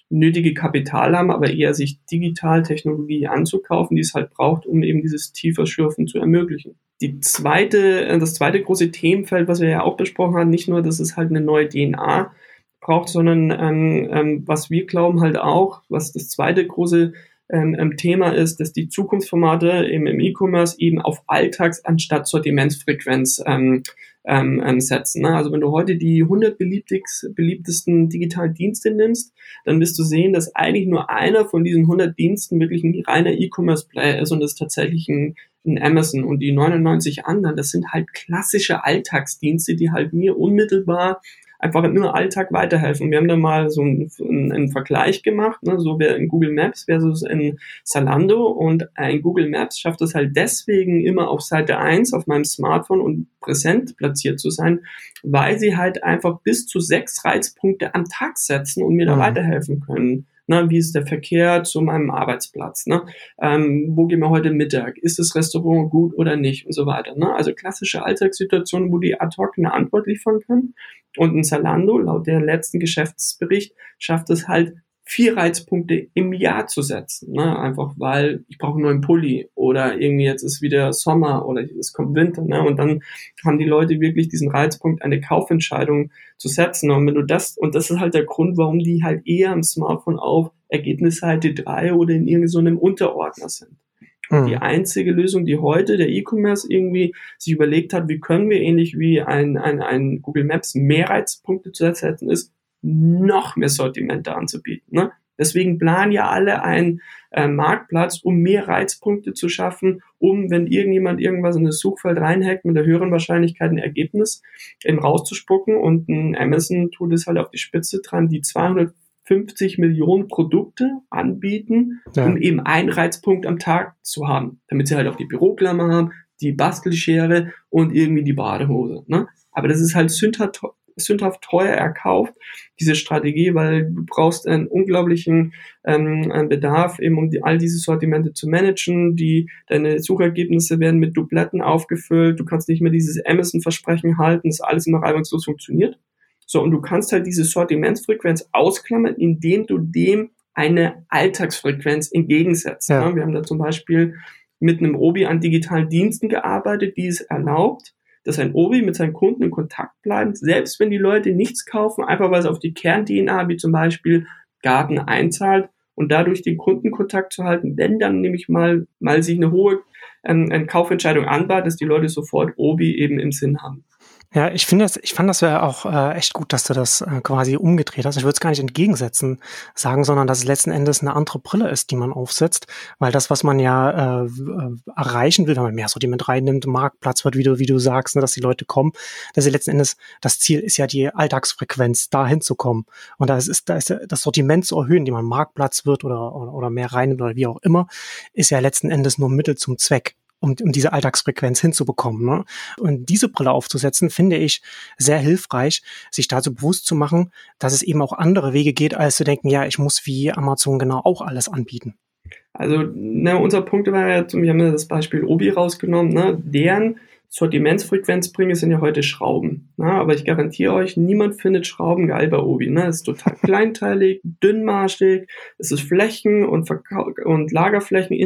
nötige Kapital haben, aber eher sich digital Technologie anzukaufen, die es halt braucht, um eben dieses tiefer Schürfen zu ermöglichen. Die zweite, äh, das zweite große Themenfeld, was wir ja auch besprochen haben, nicht nur, dass es halt eine neue DNA braucht, sondern ähm, ähm, was wir glauben halt auch, was das zweite große ähm, Thema ist, dass die Zukunftsformate im, im E-Commerce eben auf Alltags- anstatt Sortimentsfrequenz ähm, ähm, ähm setzen. Ne? Also wenn du heute die 100 beliebtesten digitalen Dienste nimmst, dann wirst du sehen, dass eigentlich nur einer von diesen 100 Diensten wirklich ein reiner E-Commerce-Player ist und das ist tatsächlich ein, ein Amazon. Und die 99 anderen, das sind halt klassische Alltagsdienste, die halt mir unmittelbar einfach im Alltag weiterhelfen. Wir haben da mal so einen, einen Vergleich gemacht, ne, so in Google Maps versus in Zalando und ein Google Maps schafft es halt deswegen immer auf Seite 1 auf meinem Smartphone und präsent platziert zu sein, weil sie halt einfach bis zu sechs Reizpunkte am Tag setzen und mir da mhm. weiterhelfen können. Na, wie ist der Verkehr zu meinem Arbeitsplatz? Ne? Ähm, wo gehen wir heute Mittag? Ist das Restaurant gut oder nicht? Und so weiter. Ne? Also klassische Alltagssituationen, wo die ad hoc eine Antwort liefern kann. Und ein Zalando, laut der letzten Geschäftsbericht, schafft es halt vier Reizpunkte im Jahr zu setzen. Ne? Einfach weil ich brauche einen neuen Pulli oder irgendwie jetzt ist wieder Sommer oder es kommt Winter. Ne? Und dann haben die Leute wirklich diesen Reizpunkt, eine Kaufentscheidung zu setzen. Und wenn du das, und das ist halt der Grund, warum die halt eher am Smartphone auf Ergebnisseite 3 oder in irgendeinem so Unterordner sind. Mhm. Die einzige Lösung, die heute der E-Commerce irgendwie sich überlegt hat, wie können wir ähnlich wie ein, ein, ein Google Maps mehr Reizpunkte zu setzen, ist, noch mehr Sortimente anzubieten. Ne? Deswegen planen ja alle einen äh, Marktplatz, um mehr Reizpunkte zu schaffen, um, wenn irgendjemand irgendwas in das Suchfeld reinhackt, mit der höheren Wahrscheinlichkeit ein Ergebnis eben rauszuspucken. Und ein Amazon tut es halt auf die Spitze dran, die 250 Millionen Produkte anbieten, ja. um eben einen Reizpunkt am Tag zu haben, damit sie halt auch die Büroklammer haben, die Bastelschere und irgendwie die Badehose. Ne? Aber das ist halt sündhaft sündhaft teuer erkauft, diese Strategie, weil du brauchst einen unglaublichen ähm, einen Bedarf, eben um die, all diese Sortimente zu managen. Die, deine Suchergebnisse werden mit Dubletten aufgefüllt. Du kannst nicht mehr dieses Amazon-Versprechen halten, dass alles immer reibungslos funktioniert. So, und du kannst halt diese Sortimentsfrequenz ausklammern, indem du dem eine Alltagsfrequenz entgegensetzt. Ja. Wir haben da zum Beispiel mit einem Obi an digitalen Diensten gearbeitet, die es erlaubt, dass ein Obi mit seinen Kunden in Kontakt bleibt, selbst wenn die Leute nichts kaufen, einfach weil es auf die Kern-DNA, wie zum Beispiel Garten einzahlt und dadurch den Kundenkontakt zu halten, wenn dann nämlich mal, mal sich eine hohe ähm, eine Kaufentscheidung anbahnt, dass die Leute sofort Obi eben im Sinn haben. Ja, ich finde das, ich fand das wäre auch äh, echt gut, dass du das äh, quasi umgedreht hast. Ich würde es gar nicht entgegensetzen sagen, sondern dass es letzten Endes eine andere Brille ist, die man aufsetzt, weil das, was man ja äh, äh erreichen will, wenn man mehr Sortiment reinnimmt, Marktplatz wird, wie du, wie du sagst, ne, dass die Leute kommen, dass sie letzten Endes das Ziel ist ja die Alltagsfrequenz, da hinzukommen. Und da ist, da ist das Sortiment zu erhöhen, die man Marktplatz wird oder, oder, oder mehr reinnimmt oder wie auch immer, ist ja letzten Endes nur Mittel zum Zweck um, um diese Alltagsfrequenz hinzubekommen. Ne? Und diese Brille aufzusetzen, finde ich sehr hilfreich, sich dazu bewusst zu machen, dass es eben auch andere Wege geht, als zu denken, ja, ich muss wie Amazon genau auch alles anbieten. Also, ne, unser Punkt war ja, wir haben ja das Beispiel Obi rausgenommen, ne, deren Sortimentsfrequenz bringen sind ja heute Schrauben. Ne? Aber ich garantiere euch, niemand findet Schrauben geil bei Obi. Ne? Es ist total (laughs) kleinteilig, dünnmarschig, es ist Flächen und, Verkau und Lagerflächen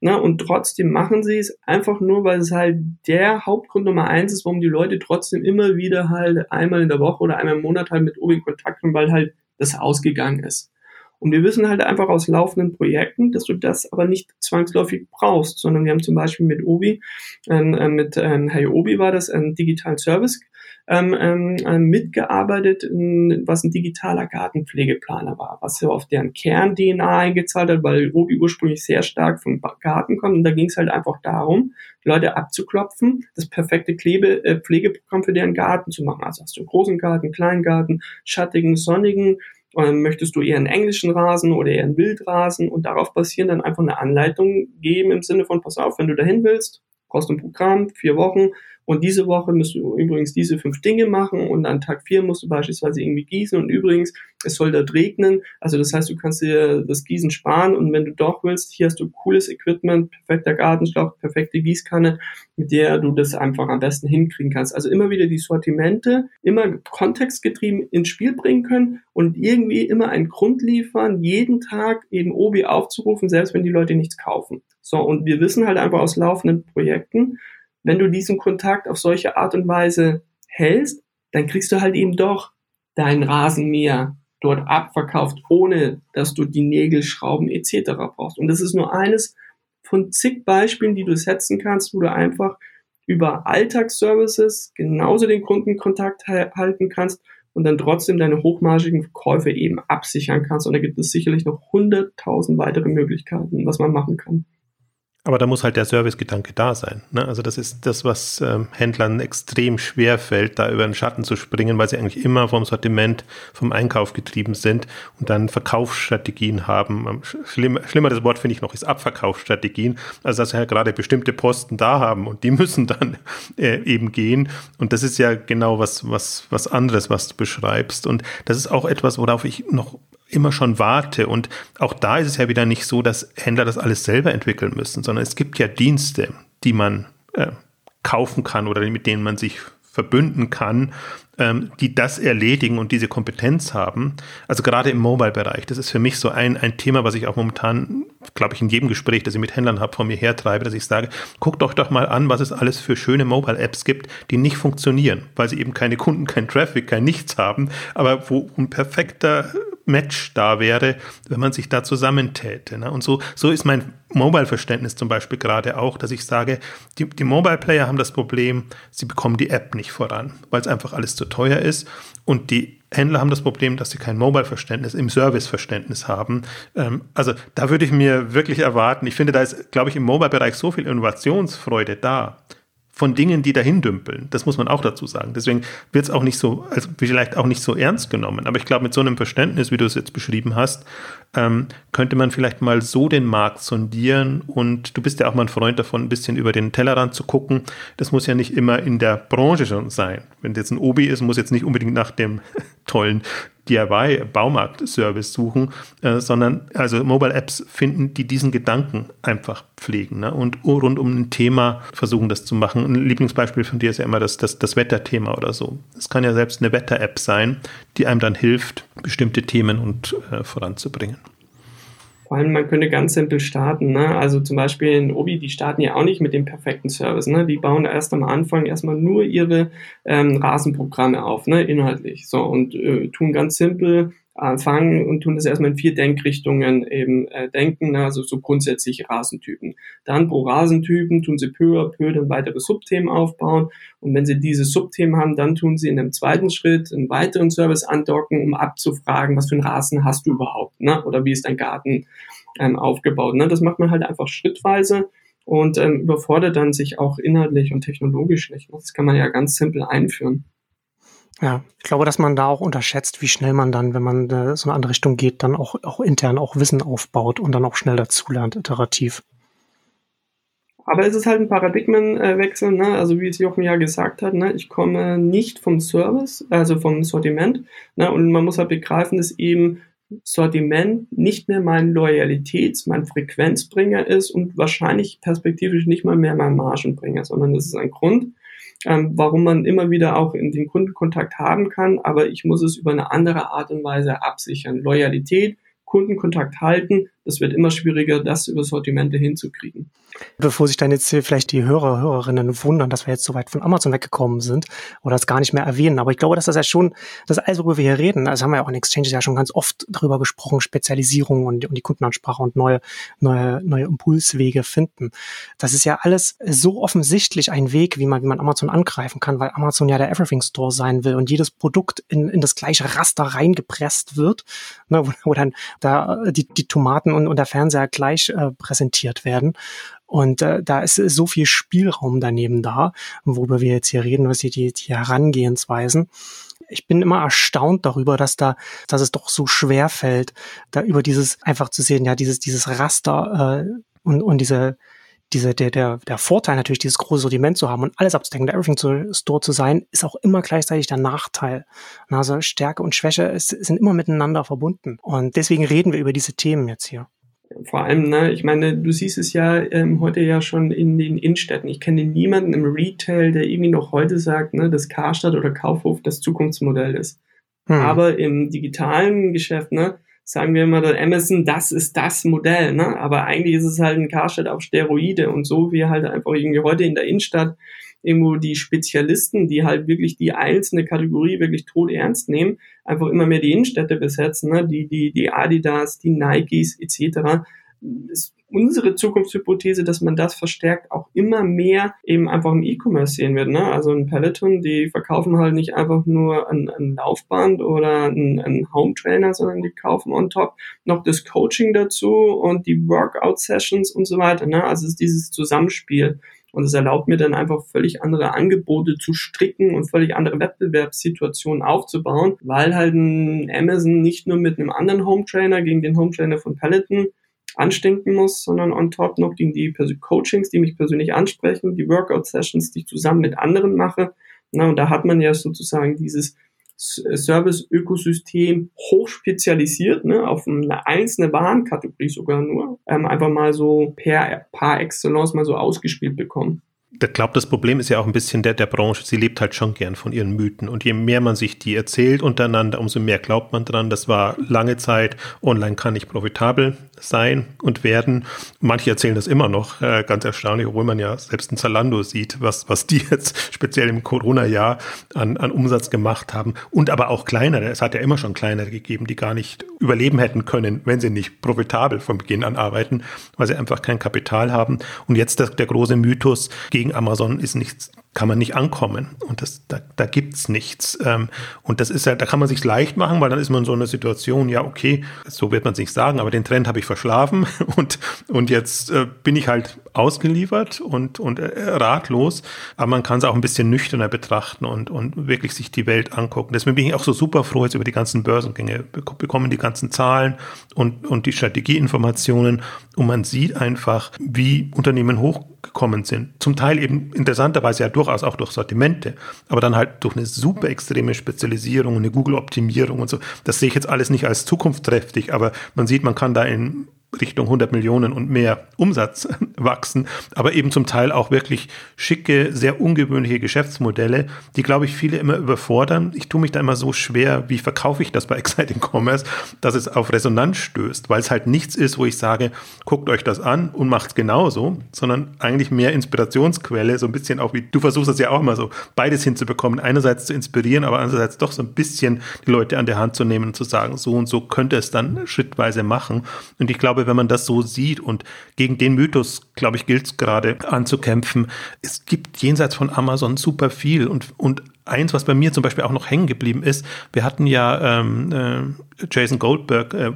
intensiv. Ne? Und trotzdem machen sie es einfach nur, weil es halt der Hauptgrund Nummer eins ist, warum die Leute trotzdem immer wieder halt einmal in der Woche oder einmal im Monat halt mit Obi in Kontakt kommen, weil halt das ausgegangen ist. Und wir wissen halt einfach aus laufenden Projekten, dass du das aber nicht zwangsläufig brauchst, sondern wir haben zum Beispiel mit Obi, ähm, äh, mit ähm, Hey Obi war das, ein digitalen Service ähm, ähm, äh, mitgearbeitet, was ein digitaler Gartenpflegeplaner war, was ja auf deren Kern-DNA eingezahlt hat, weil Obi ursprünglich sehr stark vom Garten kommt. Und da ging es halt einfach darum, Leute abzuklopfen, das perfekte Klebe, äh, Pflegeprogramm für deren Garten zu machen. Also hast du einen großen Garten, kleinen Garten, schattigen, sonnigen, ähm, möchtest du eher einen englischen Rasen oder eher einen Wildrasen und darauf basieren dann einfach eine Anleitung geben im Sinne von, pass auf, wenn du dahin willst, brauchst du ein Programm, vier Wochen, und diese Woche musst du übrigens diese fünf Dinge machen und an Tag vier musst du beispielsweise irgendwie gießen und übrigens, es soll dort regnen. Also das heißt, du kannst dir das Gießen sparen und wenn du doch willst, hier hast du cooles Equipment, perfekter Gartenschlauch, perfekte Gießkanne, mit der du das einfach am besten hinkriegen kannst. Also immer wieder die Sortimente, immer kontextgetrieben ins Spiel bringen können und irgendwie immer einen Grund liefern, jeden Tag eben Obi aufzurufen, selbst wenn die Leute nichts kaufen. So, und wir wissen halt einfach aus laufenden Projekten, wenn du diesen Kontakt auf solche Art und Weise hältst, dann kriegst du halt eben doch dein Rasenmäher dort abverkauft, ohne dass du die Nägel, Schrauben etc. brauchst. Und das ist nur eines von zig Beispielen, die du setzen kannst, wo du einfach über Alltagsservices genauso den Kundenkontakt halten kannst und dann trotzdem deine hochmargigen Käufe eben absichern kannst. Und da gibt es sicherlich noch hunderttausend weitere Möglichkeiten, was man machen kann. Aber da muss halt der Servicegedanke da sein. Ne? Also das ist das, was ähm, Händlern extrem schwer fällt, da über den Schatten zu springen, weil sie eigentlich immer vom Sortiment, vom Einkauf getrieben sind und dann Verkaufsstrategien haben. Ähm, schlimm, schlimmer das Wort finde ich noch ist Abverkaufsstrategien. Also dass sie halt gerade bestimmte Posten da haben und die (laughs) müssen dann äh, eben gehen. Und das ist ja genau was, was, was anderes, was du beschreibst. Und das ist auch etwas, worauf ich noch immer schon warte. Und auch da ist es ja wieder nicht so, dass Händler das alles selber entwickeln müssen, sondern es gibt ja Dienste, die man äh, kaufen kann oder mit denen man sich verbünden kann, ähm, die das erledigen und diese Kompetenz haben. Also gerade im Mobile-Bereich, das ist für mich so ein, ein Thema, was ich auch momentan, glaube ich, in jedem Gespräch, das ich mit Händlern habe, von mir hertreibe, dass ich sage, guckt doch doch mal an, was es alles für schöne Mobile-Apps gibt, die nicht funktionieren, weil sie eben keine Kunden, kein Traffic, kein Nichts haben, aber wo ein perfekter Match da wäre, wenn man sich da zusammentäte. Ne? Und so, so ist mein Mobile-Verständnis zum Beispiel gerade auch, dass ich sage, die, die Mobile-Player haben das Problem, sie bekommen die App nicht voran, weil es einfach alles zu teuer ist. Und die Händler haben das Problem, dass sie kein Mobile-Verständnis im Service-Verständnis haben. Ähm, also da würde ich mir wirklich erwarten, ich finde, da ist, glaube ich, im Mobile-Bereich so viel Innovationsfreude da, von Dingen, die dahin dümpeln. Das muss man auch dazu sagen. Deswegen wird es auch nicht so, also vielleicht auch nicht so ernst genommen. Aber ich glaube, mit so einem Verständnis, wie du es jetzt beschrieben hast, ähm, könnte man vielleicht mal so den Markt sondieren. Und du bist ja auch mal ein Freund davon, ein bisschen über den Tellerrand zu gucken. Das muss ja nicht immer in der Branche schon sein. Wenn jetzt ein Obi ist, muss jetzt nicht unbedingt nach dem (laughs) tollen DIY-Baumarkt-Service suchen, äh, sondern also Mobile-Apps finden, die diesen Gedanken einfach pflegen ne? und rund um ein Thema versuchen, das zu machen. Ein Lieblingsbeispiel von dir ist ja immer das, das, das Wetterthema oder so. Es kann ja selbst eine Wetter-App sein, die einem dann hilft, bestimmte Themen und äh, voranzubringen. Vor allem, man könnte ganz simpel starten. Ne? Also zum Beispiel in Obi, die starten ja auch nicht mit dem perfekten Service. Ne? Die bauen erst am Anfang erstmal nur ihre ähm, Rasenprogramme auf, ne? inhaltlich. So und äh, tun ganz simpel fangen und tun das erstmal in vier Denkrichtungen eben äh, denken, ne? also so grundsätzliche Rasentypen. Dann pro Rasentypen tun sie peu à peu dann weitere Subthemen aufbauen und wenn sie diese Subthemen haben, dann tun sie in einem zweiten Schritt einen weiteren Service andocken, um abzufragen, was für einen Rasen hast du überhaupt, ne? oder wie ist dein Garten ähm, aufgebaut. Ne? Das macht man halt einfach schrittweise und ähm, überfordert dann sich auch inhaltlich und technologisch nicht. Das kann man ja ganz simpel einführen. Ja, ich glaube, dass man da auch unterschätzt, wie schnell man dann, wenn man äh, so eine andere Richtung geht, dann auch, auch intern auch Wissen aufbaut und dann auch schnell dazulernt, iterativ. Aber es ist halt ein Paradigmenwechsel, ne? also wie es Jochen ja gesagt hat, ne? ich komme nicht vom Service, also vom Sortiment, ne? und man muss halt begreifen, dass eben Sortiment nicht mehr mein Loyalitäts-, mein Frequenzbringer ist und wahrscheinlich perspektivisch nicht mal mehr mein Margenbringer, sondern das ist ein Grund, ähm, warum man immer wieder auch in den Kundenkontakt haben kann, aber ich muss es über eine andere Art und Weise absichern. Loyalität, Kundenkontakt halten, es wird immer schwieriger, das über Sortimente hinzukriegen. Bevor sich dann jetzt vielleicht die Hörer, Hörerinnen wundern, dass wir jetzt so weit von Amazon weggekommen sind oder es gar nicht mehr erwähnen. Aber ich glaube, dass das ja schon, das alles, worüber wir hier reden, das haben wir ja auch in Exchanges ja schon ganz oft darüber gesprochen, Spezialisierung und, und die Kundenansprache und neue, neue, neue Impulswege finden. Das ist ja alles so offensichtlich ein Weg, wie man, wie man Amazon angreifen kann, weil Amazon ja der Everything Store sein will und jedes Produkt in, in das gleiche Raster reingepresst wird, ne, wo, wo dann da die, die Tomaten und, und der Fernseher gleich äh, präsentiert werden. Und äh, da ist so viel Spielraum daneben da, worüber wir jetzt hier reden, was die, die, die Herangehensweisen. Ich bin immer erstaunt darüber, dass da, dass es doch so schwer fällt, da über dieses einfach zu sehen, ja, dieses, dieses Raster äh, und, und diese, diese, der, der, der Vorteil natürlich, dieses große Sortiment zu haben und alles abzudecken, der Everything Store zu sein, ist auch immer gleichzeitig der Nachteil. Also Stärke und Schwäche ist, sind immer miteinander verbunden. Und deswegen reden wir über diese Themen jetzt hier. Vor allem, ne, ich meine, du siehst es ja ähm, heute ja schon in den Innenstädten. Ich kenne niemanden im Retail, der irgendwie noch heute sagt, ne, dass Karstadt oder Kaufhof das Zukunftsmodell ist. Hm. Aber im digitalen Geschäft, ne, sagen wir immer, der Amazon, das ist das Modell, ne? Aber eigentlich ist es halt ein Karstadt auf Steroide und so wie halt einfach irgendwie heute in der Innenstadt irgendwo die Spezialisten, die halt wirklich die einzelne Kategorie wirklich tot ernst nehmen, einfach immer mehr die Innenstädte besetzen, ne? die, die, die Adidas, die Nikes etc. Es unsere Zukunftshypothese, dass man das verstärkt auch immer mehr eben einfach im E-Commerce sehen wird. Ne? Also ein Peloton, die verkaufen halt nicht einfach nur ein, ein Laufband oder ein, ein Home Trainer, sondern die kaufen on top noch das Coaching dazu und die Workout-Sessions und so weiter. Ne? Also es ist dieses Zusammenspiel. Und es erlaubt mir dann einfach völlig andere Angebote zu stricken und völlig andere Wettbewerbssituationen aufzubauen, weil halt ein Amazon nicht nur mit einem anderen Home Trainer gegen den Home Trainer von Peloton anstinken muss, sondern on top noch gegen die Coachings, die mich persönlich ansprechen, die Workout-Sessions, die ich zusammen mit anderen mache. Na, und da hat man ja sozusagen dieses Service-Ökosystem hochspezialisiert, ne, auf eine einzelne Warenkategorie sogar nur, ähm, einfach mal so per par excellence mal so ausgespielt bekommen ich glaube, das Problem ist ja auch ein bisschen der, der Branche. Sie lebt halt schon gern von ihren Mythen. Und je mehr man sich die erzählt untereinander, umso mehr glaubt man dran. Das war lange Zeit. Online kann nicht profitabel sein und werden. Manche erzählen das immer noch, äh, ganz erstaunlich, obwohl man ja selbst in Zalando sieht, was, was die (laughs) jetzt speziell im Corona-Jahr an, an Umsatz gemacht haben. Und aber auch kleinere. Es hat ja immer schon kleinere gegeben, die gar nicht überleben hätten können, wenn sie nicht profitabel von Beginn an arbeiten, weil sie einfach kein Kapital haben. Und jetzt der, der große Mythos gegen gegen Amazon ist nichts kann man nicht ankommen. Und das, da, da gibt's nichts. Ähm, und das ist ja, da kann man sich leicht machen, weil dann ist man in so einer Situation, ja, okay, so wird man es nicht sagen, aber den Trend habe ich verschlafen (laughs) und, und jetzt äh, bin ich halt ausgeliefert und, und äh, ratlos. Aber man kann es auch ein bisschen nüchterner betrachten und, und wirklich sich die Welt angucken. Deswegen bin ich auch so super froh jetzt über die ganzen Börsengänge, bekommen die ganzen Zahlen und, und die Strategieinformationen und man sieht einfach, wie Unternehmen hochgekommen sind. Zum Teil eben interessanterweise ja durch durchaus auch durch Sortimente, aber dann halt durch eine super extreme Spezialisierung, eine Google-Optimierung und so. Das sehe ich jetzt alles nicht als zukunftsträchtig, aber man sieht, man kann da in Richtung 100 Millionen und mehr Umsatz (laughs) wachsen, aber eben zum Teil auch wirklich schicke, sehr ungewöhnliche Geschäftsmodelle, die, glaube ich, viele immer überfordern. Ich tue mich da immer so schwer, wie verkaufe ich das bei (laughs) Exciting Commerce, dass es auf Resonanz stößt, weil es halt nichts ist, wo ich sage, guckt euch das an und macht es genauso, sondern eigentlich mehr Inspirationsquelle, so ein bisschen auch wie, du versuchst das ja auch immer so, beides hinzubekommen, einerseits zu inspirieren, aber andererseits doch so ein bisschen die Leute an der Hand zu nehmen und zu sagen, so und so könnte es dann schrittweise machen. Und ich glaube, wenn man das so sieht und gegen den Mythos, glaube ich, gilt es gerade anzukämpfen. Es gibt jenseits von Amazon super viel und, und eins, was bei mir zum Beispiel auch noch hängen geblieben ist, wir hatten ja ähm, äh, Jason Goldberg äh,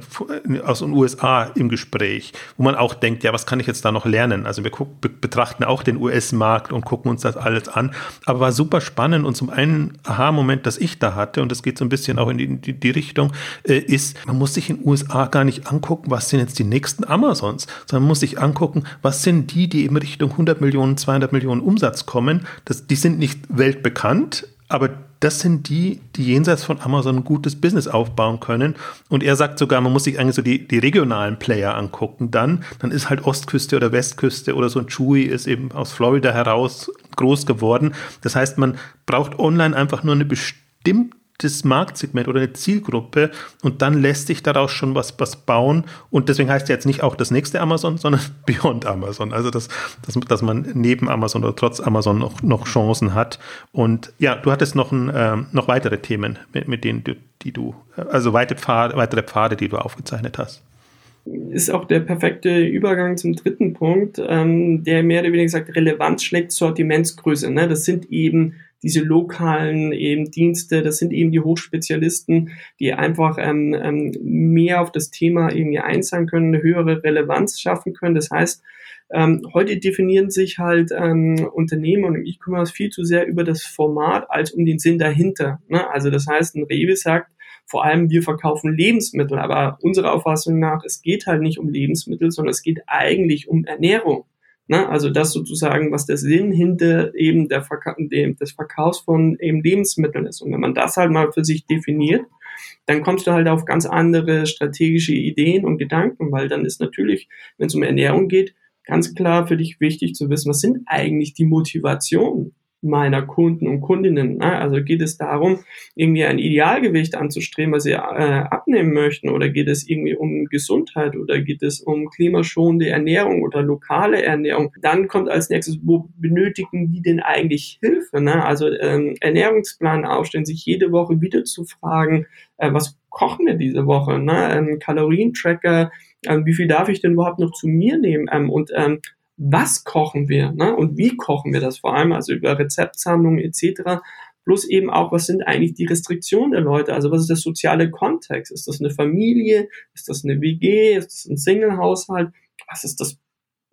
aus den USA im Gespräch, wo man auch denkt, ja, was kann ich jetzt da noch lernen? Also wir guck, be betrachten auch den US-Markt und gucken uns das alles an, aber war super spannend und zum einen Aha-Moment, das ich da hatte, und das geht so ein bisschen auch in die, die, die Richtung, äh, ist, man muss sich in den USA gar nicht angucken, was sind jetzt die nächsten Amazons, sondern man muss sich angucken, was sind die, die in Richtung 100 Millionen, 200 Millionen Umsatz kommen. Das, die sind nicht weltbekannt, aber das sind die, die jenseits von Amazon ein gutes Business aufbauen können. Und er sagt sogar, man muss sich eigentlich so die, die regionalen Player angucken. Dann, dann ist halt Ostküste oder Westküste oder so ein Chewy ist eben aus Florida heraus groß geworden. Das heißt, man braucht online einfach nur eine bestimmte das Marktsegment oder eine Zielgruppe und dann lässt sich daraus schon was, was bauen. Und deswegen heißt ja jetzt nicht auch das nächste Amazon, sondern (laughs) Beyond Amazon. Also, dass, dass, dass man neben Amazon oder trotz Amazon noch, noch Chancen hat. Und ja, du hattest noch, ein, äh, noch weitere Themen, mit, mit denen du, die du, also weitere Pfade, weitere Pfade, die du aufgezeichnet hast ist auch der perfekte Übergang zum dritten Punkt, ähm, der mehr oder weniger sagt, Relevanz schlägt Sortimentsgröße. Ne? Das sind eben diese lokalen eben Dienste, das sind eben die Hochspezialisten, die einfach ähm, ähm, mehr auf das Thema irgendwie einzahlen können, eine höhere Relevanz schaffen können. Das heißt, ähm, heute definieren sich halt ähm, Unternehmen und E-Commerce viel zu sehr über das Format als um den Sinn dahinter. Ne? Also das heißt, ein Rewe sagt, vor allem wir verkaufen Lebensmittel, aber unserer Auffassung nach, es geht halt nicht um Lebensmittel, sondern es geht eigentlich um Ernährung. Ne? Also das sozusagen, was der Sinn hinter eben der Verka dem, des Verkaufs von eben Lebensmitteln ist. Und wenn man das halt mal für sich definiert, dann kommst du halt auf ganz andere strategische Ideen und Gedanken, weil dann ist natürlich, wenn es um Ernährung geht, ganz klar für dich wichtig zu wissen, was sind eigentlich die Motivationen meiner Kunden und Kundinnen. Ne? Also geht es darum, irgendwie ein Idealgewicht anzustreben, was sie äh, abnehmen möchten, oder geht es irgendwie um Gesundheit oder geht es um klimaschonende Ernährung oder lokale Ernährung? Dann kommt als nächstes, wo benötigen die denn eigentlich Hilfe? Ne? Also ähm, Ernährungsplan aufstellen, sich jede Woche wieder zu fragen, äh, was kochen wir diese Woche? Ne? Ein Kalorientracker ähm, wie viel darf ich denn überhaupt noch zu mir nehmen ähm, und ähm, was kochen wir ne? und wie kochen wir das vor allem, also über Rezeptsammlungen etc. Plus eben auch, was sind eigentlich die Restriktionen der Leute? Also was ist der soziale Kontext? Ist das eine Familie? Ist das eine WG? Ist das ein Single-Haushalt? Was ist das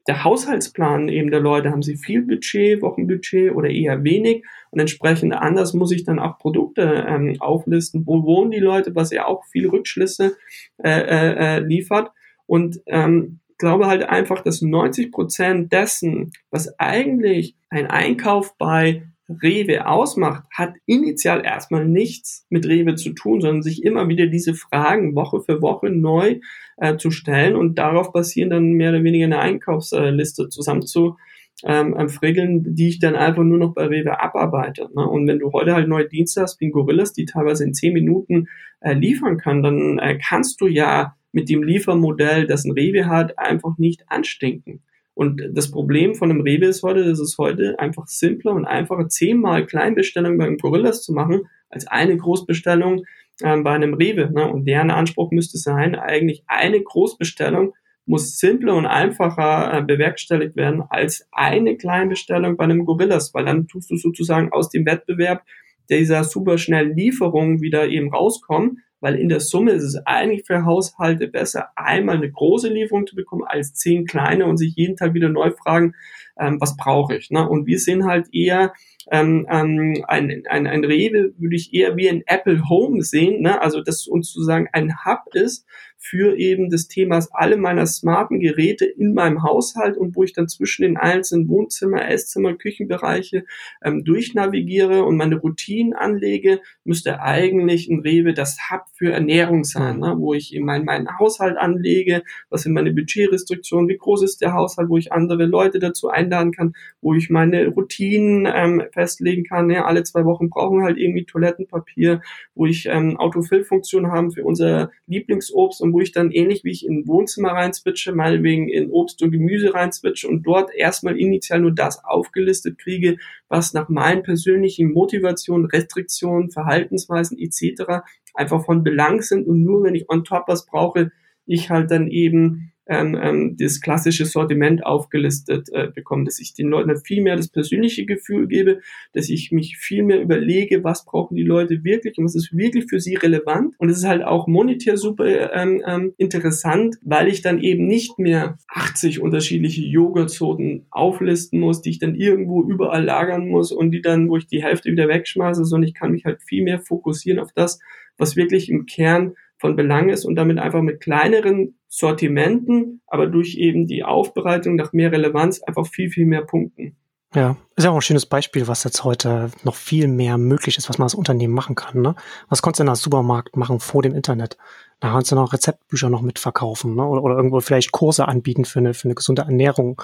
der Haushaltsplan eben der Leute, haben sie viel Budget, Wochenbudget oder eher wenig und entsprechend anders muss ich dann auch Produkte ähm, auflisten, wo wohnen die Leute, was ja auch viel Rückschlüsse äh, äh, äh liefert und ähm, glaube halt einfach, dass 90 Prozent dessen, was eigentlich ein Einkauf bei Rewe ausmacht, hat initial erstmal nichts mit Rewe zu tun, sondern sich immer wieder diese Fragen Woche für Woche neu äh, zu stellen und darauf basieren dann mehr oder weniger eine Einkaufsliste zusammen zu ähm, ähm, frickeln, die ich dann einfach nur noch bei Rewe abarbeite. Ne? Und wenn du heute halt neue Dienste hast, wie Gorillas, die teilweise in zehn Minuten äh, liefern kann, dann äh, kannst du ja mit dem Liefermodell, das ein Rewe hat, einfach nicht anstinken. Und das Problem von einem Rewe ist heute, dass es heute einfach simpler und einfacher, zehnmal Kleinbestellungen beim Gorillas zu machen, als eine Großbestellung ähm, bei einem Rewe. Ne? Und deren Anspruch müsste sein, eigentlich eine Großbestellung muss simpler und einfacher äh, bewerkstelligt werden als eine Kleinbestellung bei einem Gorillas, weil dann tust du sozusagen aus dem Wettbewerb dieser superschnellen Lieferung wieder eben rauskommen weil in der Summe ist es eigentlich für Haushalte besser, einmal eine große Lieferung zu bekommen als zehn kleine und sich jeden Tag wieder neu fragen, ähm, was brauche ich. Ne? Und wir sind halt eher ähm, ähm, ein, ein, ein Rewe, würde ich eher wie ein Apple Home sehen, ne? also dass uns sozusagen ein Hub ist, für eben des Themas alle meiner smarten Geräte in meinem Haushalt und wo ich dann zwischen den einzelnen Wohnzimmer, Esszimmer, Küchenbereiche ähm, durchnavigiere und meine Routinen anlege, müsste eigentlich ein Rewe das Hub für Ernährung sein, ne? wo ich eben meinen mein Haushalt anlege, was sind meine Budgetrestriktionen, wie groß ist der Haushalt, wo ich andere Leute dazu einladen kann, wo ich meine Routinen ähm, festlegen kann. Ja, alle zwei Wochen brauchen halt irgendwie Toilettenpapier, wo ich ähm, Autofill-Funktion haben für unser Lieblingsobst und wo ich dann ähnlich wie ich in Wohnzimmer reinswitche, meinetwegen in Obst und Gemüse reinswitche und dort erstmal initial nur das aufgelistet kriege, was nach meinen persönlichen Motivationen, Restriktionen, Verhaltensweisen etc. einfach von Belang sind und nur wenn ich on top was brauche, ich halt dann eben ähm, ähm, das klassische Sortiment aufgelistet äh, bekomme, dass ich den Leuten viel mehr das persönliche Gefühl gebe, dass ich mich viel mehr überlege, was brauchen die Leute wirklich und was ist wirklich für sie relevant. Und es ist halt auch monetär super ähm, ähm, interessant, weil ich dann eben nicht mehr 80 unterschiedliche Joghurtsorten auflisten muss, die ich dann irgendwo überall lagern muss und die dann, wo ich die Hälfte wieder wegschmeiße, sondern ich kann mich halt viel mehr fokussieren auf das, was wirklich im Kern von Belang ist und damit einfach mit kleineren Sortimenten, aber durch eben die Aufbereitung nach mehr Relevanz einfach viel, viel mehr punkten. Ja, ist ja auch ein schönes Beispiel, was jetzt heute noch viel mehr möglich ist, was man als Unternehmen machen kann. Ne? Was konntest du denn als Supermarkt machen vor dem Internet? Da kannst du noch Rezeptbücher noch mitverkaufen ne? oder, oder irgendwo vielleicht Kurse anbieten für eine, für eine gesunde Ernährung.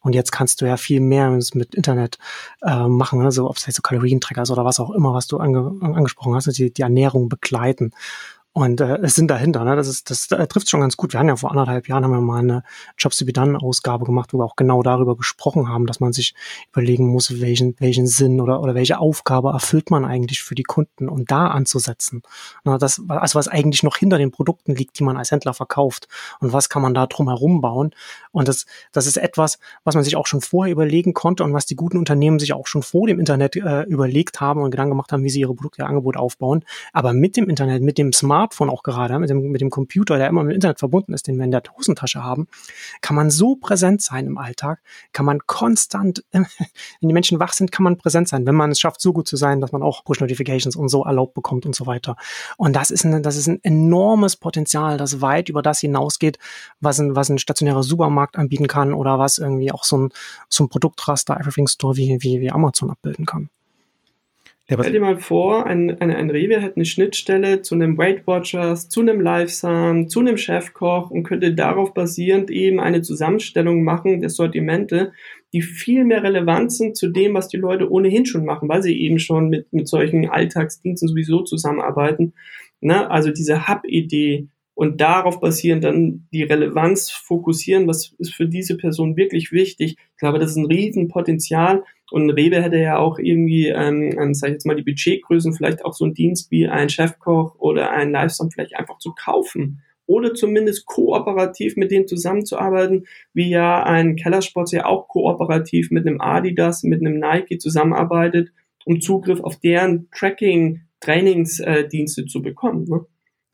Und jetzt kannst du ja viel mehr mit Internet äh, machen, ne? so ob es jetzt so Kalorientracker ist oder was auch immer, was du ange angesprochen hast, die, die Ernährung begleiten. Und äh, es sind dahinter, ne? Das ist, das äh, trifft schon ganz gut. Wir haben ja vor anderthalb Jahren haben wir mal eine Jobs to be done Ausgabe gemacht, wo wir auch genau darüber gesprochen haben, dass man sich überlegen muss, welchen, welchen Sinn oder, oder welche Aufgabe erfüllt man eigentlich für die Kunden und da anzusetzen. Na, das, also was eigentlich noch hinter den Produkten liegt, die man als Händler verkauft und was kann man da drum herum bauen. Und das, das ist etwas, was man sich auch schon vorher überlegen konnte und was die guten Unternehmen sich auch schon vor dem Internet äh, überlegt haben und Gedanken gemacht haben, wie sie ihre Produkte, ihr Angebot aufbauen. Aber mit dem Internet, mit dem Smart Smartphone auch gerade, mit dem, mit dem Computer, der immer mit dem Internet verbunden ist, den wir in der Hosentasche haben, kann man so präsent sein im Alltag, kann man konstant, (laughs) wenn die Menschen wach sind, kann man präsent sein, wenn man es schafft, so gut zu sein, dass man auch Push-Notifications und so erlaubt bekommt und so weiter. Und das ist ein, das ist ein enormes Potenzial, das weit über das hinausgeht, was ein, was ein stationärer Supermarkt anbieten kann oder was irgendwie auch so ein, so ein Produktraster, Everything Store wie, wie, wie Amazon abbilden kann. Ja, Stell dir mal vor, ein, ein, ein Rewe hätte eine Schnittstelle zu einem Weight Watchers, zu einem Livesun, zu einem Chefkoch und könnte darauf basierend eben eine Zusammenstellung machen der Sortimente, die viel mehr relevant sind zu dem, was die Leute ohnehin schon machen, weil sie eben schon mit, mit solchen Alltagsdiensten sowieso zusammenarbeiten. Ne? Also diese Hub-Idee, und darauf basierend dann die Relevanz fokussieren, was ist für diese Person wirklich wichtig. Ich glaube, das ist ein Riesenpotenzial und Rewe hätte ja auch irgendwie, ähm, ähm, sag ich jetzt mal, die Budgetgrößen, vielleicht auch so ein Dienst wie ein Chefkoch oder ein Livestream vielleicht einfach zu kaufen oder zumindest kooperativ mit denen zusammenzuarbeiten, wie ja ein Kellersport ja auch kooperativ mit einem Adidas, mit einem Nike zusammenarbeitet, um Zugriff auf deren Tracking-Trainingsdienste zu bekommen. Ne?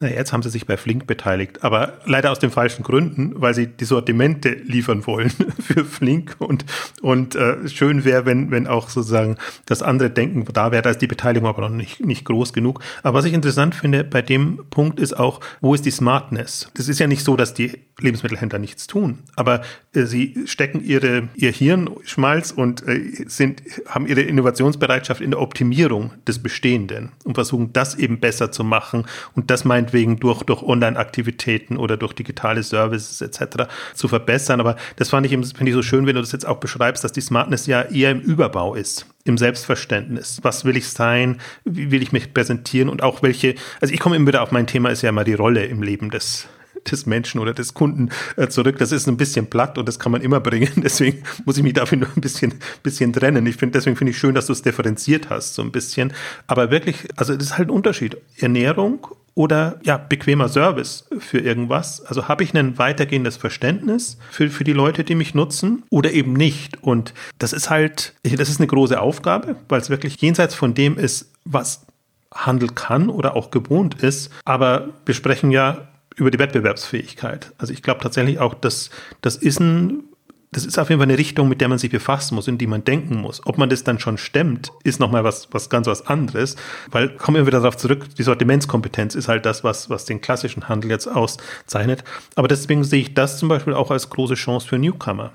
Na, jetzt haben sie sich bei Flink beteiligt, aber leider aus den falschen Gründen, weil sie die Sortimente liefern wollen (laughs) für Flink und, und äh, schön wäre, wenn, wenn auch sozusagen das andere Denken da wäre, da ist die Beteiligung aber noch nicht, nicht groß genug. Aber was ich interessant finde bei dem Punkt ist auch, wo ist die Smartness? Das ist ja nicht so, dass die Lebensmittelhändler nichts tun, aber äh, sie stecken ihre, ihr Hirnschmalz und äh, sind, haben ihre Innovationsbereitschaft in der Optimierung des Bestehenden und versuchen das eben besser zu machen und das meint meinetwegen durch, durch Online-Aktivitäten oder durch digitale Services etc. zu verbessern. Aber das fand ich, finde ich so schön, wenn du das jetzt auch beschreibst, dass die Smartness ja eher im Überbau ist, im Selbstverständnis. Was will ich sein? Wie will ich mich präsentieren? Und auch welche, also ich komme immer wieder auf mein Thema, ist ja immer die Rolle im Leben des des Menschen oder des Kunden äh, zurück. Das ist ein bisschen platt und das kann man immer bringen. (laughs) Deswegen muss ich mich dafür nur ein bisschen, bisschen trennen. Ich finde, deswegen finde ich schön, dass du es differenziert hast, so ein bisschen. Aber wirklich, also das ist halt ein Unterschied. Ernährung oder ja, bequemer Service für irgendwas. Also habe ich ein weitergehendes Verständnis für, für die Leute, die mich nutzen oder eben nicht. Und das ist halt, das ist eine große Aufgabe, weil es wirklich jenseits von dem ist, was Handel kann oder auch gewohnt ist. Aber wir sprechen ja über die Wettbewerbsfähigkeit. Also ich glaube tatsächlich auch, dass das ist ein das ist auf jeden Fall eine Richtung, mit der man sich befassen muss, in die man denken muss. Ob man das dann schon stemmt, ist nochmal was, was ganz was anderes. Weil, kommen wir wieder darauf zurück, die Sortimentskompetenz ist halt das, was, was den klassischen Handel jetzt auszeichnet. Aber deswegen sehe ich das zum Beispiel auch als große Chance für Newcomer.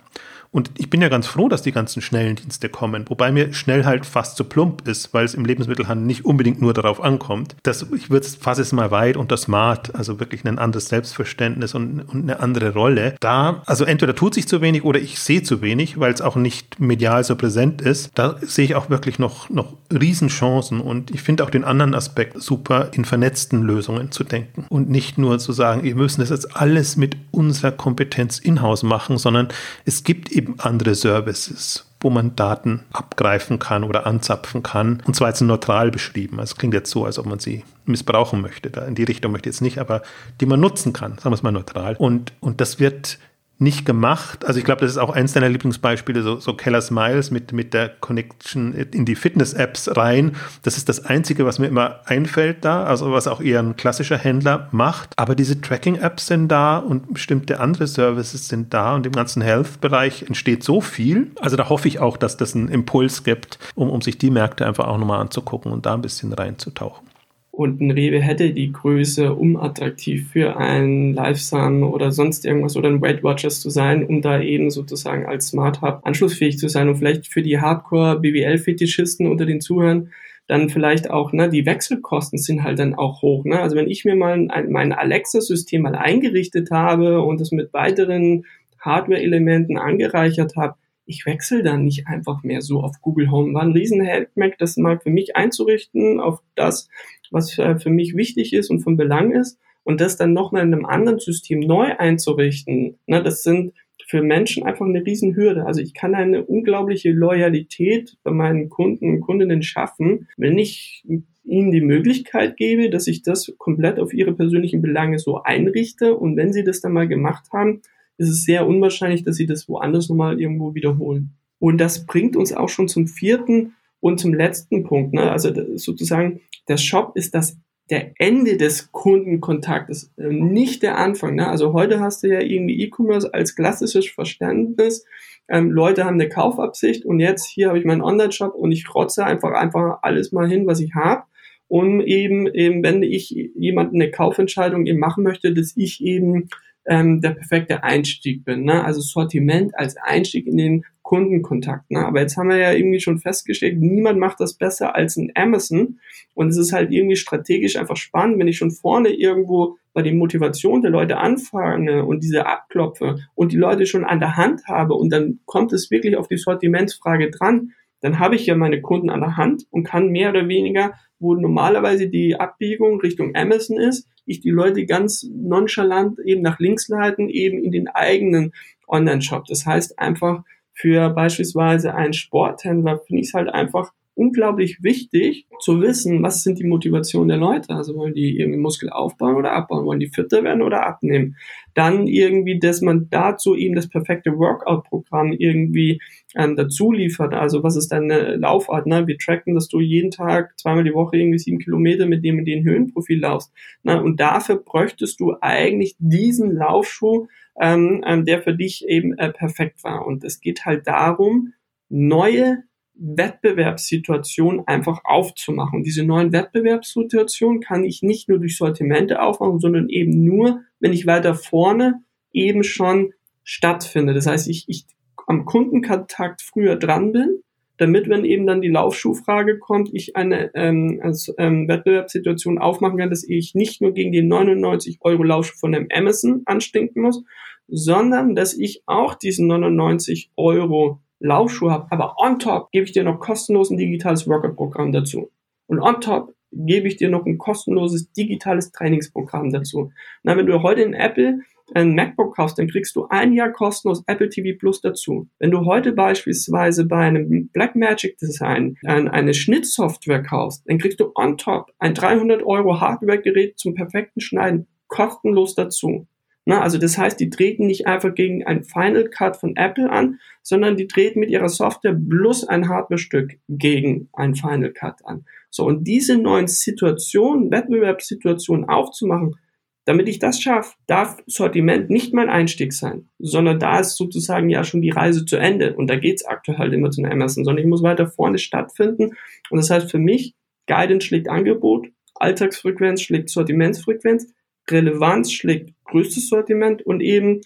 Und ich bin ja ganz froh, dass die ganzen schnellen Dienste kommen, wobei mir schnell halt fast zu plump ist, weil es im Lebensmittelhandel nicht unbedingt nur darauf ankommt. Das, ich würde fasse es mal weit unter Smart, also wirklich ein anderes Selbstverständnis und, und eine andere Rolle. Da, also entweder tut sich zu wenig oder ich sehe zu wenig, weil es auch nicht medial so präsent ist. Da sehe ich auch wirklich noch, noch Riesenchancen und ich finde auch den anderen Aspekt super, in vernetzten Lösungen zu denken und nicht nur zu sagen, wir müssen das jetzt alles mit unserer Kompetenz in-house machen, sondern es gibt eben eben andere Services, wo man Daten abgreifen kann oder anzapfen kann. Und zwar jetzt neutral beschrieben. Also es klingt jetzt so, als ob man sie missbrauchen möchte. Da in die Richtung möchte ich jetzt nicht, aber die man nutzen kann, sagen wir es mal neutral. Und, und das wird nicht gemacht. Also ich glaube, das ist auch eins deiner Lieblingsbeispiele, so, so Keller Smiles mit, mit der Connection in die Fitness-Apps rein. Das ist das Einzige, was mir immer einfällt da, also was auch eher ein klassischer Händler macht. Aber diese Tracking-Apps sind da und bestimmte andere Services sind da und im ganzen Health-Bereich entsteht so viel. Also da hoffe ich auch, dass das einen Impuls gibt, um, um sich die Märkte einfach auch nochmal anzugucken und da ein bisschen reinzutauchen und ein Rewe hätte die Größe, um attraktiv für ein Livesun oder sonst irgendwas oder ein Weight Watchers zu sein, um da eben sozusagen als Smart Hub anschlussfähig zu sein und vielleicht für die Hardcore BWL Fetischisten unter den Zuhörern dann vielleicht auch, ne, die Wechselkosten sind halt dann auch hoch. Ne? Also wenn ich mir mal ein, mein Alexa-System mal eingerichtet habe und es mit weiteren Hardware-Elementen angereichert habe, ich wechsle dann nicht einfach mehr so auf Google Home. War ein riesen Hackmack, das mal für mich einzurichten, auf das, was für mich wichtig ist und von Belang ist und das dann nochmal in einem anderen System neu einzurichten, ne, das sind für Menschen einfach eine Riesenhürde. Also ich kann eine unglaubliche Loyalität bei meinen Kunden und Kundinnen schaffen, wenn ich ihnen die Möglichkeit gebe, dass ich das komplett auf ihre persönlichen Belange so einrichte und wenn sie das dann mal gemacht haben, ist es sehr unwahrscheinlich, dass sie das woanders nochmal irgendwo wiederholen. Und das bringt uns auch schon zum vierten und zum letzten Punkt. Ne? Also sozusagen, der Shop ist das der Ende des Kundenkontaktes, äh, nicht der Anfang. Ne? Also heute hast du ja irgendwie E-Commerce als klassisches Verständnis. Ähm, Leute haben eine Kaufabsicht und jetzt hier habe ich meinen Online-Shop und ich rotze einfach einfach alles mal hin, was ich habe, um eben eben wenn ich jemanden eine Kaufentscheidung eben machen möchte, dass ich eben ähm, der perfekte Einstieg bin. Ne? Also Sortiment als Einstieg in den Kundenkontakt. Ne? Aber jetzt haben wir ja irgendwie schon festgestellt, niemand macht das besser als ein Amazon. Und es ist halt irgendwie strategisch einfach spannend, wenn ich schon vorne irgendwo bei der Motivation der Leute anfange und diese abklopfe und die Leute schon an der Hand habe und dann kommt es wirklich auf die Sortimentsfrage dran, dann habe ich ja meine Kunden an der Hand und kann mehr oder weniger, wo normalerweise die Abbiegung Richtung Amazon ist, ich die Leute ganz nonchalant eben nach links leiten, eben in den eigenen Online-Shop. Das heißt einfach, für beispielsweise einen Sporthändler finde ich es halt einfach unglaublich wichtig zu wissen, was sind die Motivationen der Leute. Also wollen die irgendwie Muskel aufbauen oder abbauen, wollen die fitter werden oder abnehmen. Dann irgendwie, dass man dazu eben das perfekte Workout-Programm irgendwie ähm, dazu liefert. Also was ist deine Laufart? Ne? Wir tracken, dass du jeden Tag zweimal die Woche irgendwie sieben Kilometer mit dem in den Höhenprofil laufst. Ne? Und dafür bräuchtest du eigentlich diesen Laufschuh, ähm, ähm, der für dich eben äh, perfekt war. Und es geht halt darum, neue Wettbewerbssituationen einfach aufzumachen. Und diese neuen Wettbewerbssituationen kann ich nicht nur durch Sortimente aufmachen, sondern eben nur, wenn ich weiter vorne eben schon stattfinde. Das heißt, ich, ich am Kundenkontakt früher dran bin, damit, wenn eben dann die Laufschuhfrage kommt, ich eine ähm, als, ähm, Wettbewerbssituation aufmachen kann, dass ich nicht nur gegen den 99 Euro Laufschuh von dem Amazon anstinken muss, sondern dass ich auch diesen 99 Euro Laufschuh habe. Aber on top gebe ich dir noch kostenlos ein digitales Workout-Programm dazu. Und on top gebe ich dir noch ein kostenloses digitales Trainingsprogramm dazu. Na, wenn du heute in Apple ein MacBook kaufst, dann kriegst du ein Jahr kostenlos Apple TV Plus dazu. Wenn du heute beispielsweise bei einem Blackmagic Design eine Schnittsoftware kaufst, dann kriegst du on top ein 300 Euro Hardware-Gerät zum perfekten Schneiden kostenlos dazu. Na, also das heißt, die treten nicht einfach gegen ein Final Cut von Apple an, sondern die treten mit ihrer Software plus ein Hardware-Stück gegen ein Final Cut an. So, und diese neuen Situationen, Wettbewerbssituationen aufzumachen, damit ich das schaffe, darf Sortiment nicht mein Einstieg sein, sondern da ist sozusagen ja schon die Reise zu Ende. Und da geht's aktuell halt immer zu einer Amazon, sondern ich muss weiter vorne stattfinden. Und das heißt für mich, Guidance schlägt Angebot, Alltagsfrequenz schlägt Sortimentsfrequenz, Relevanz schlägt größtes Sortiment und eben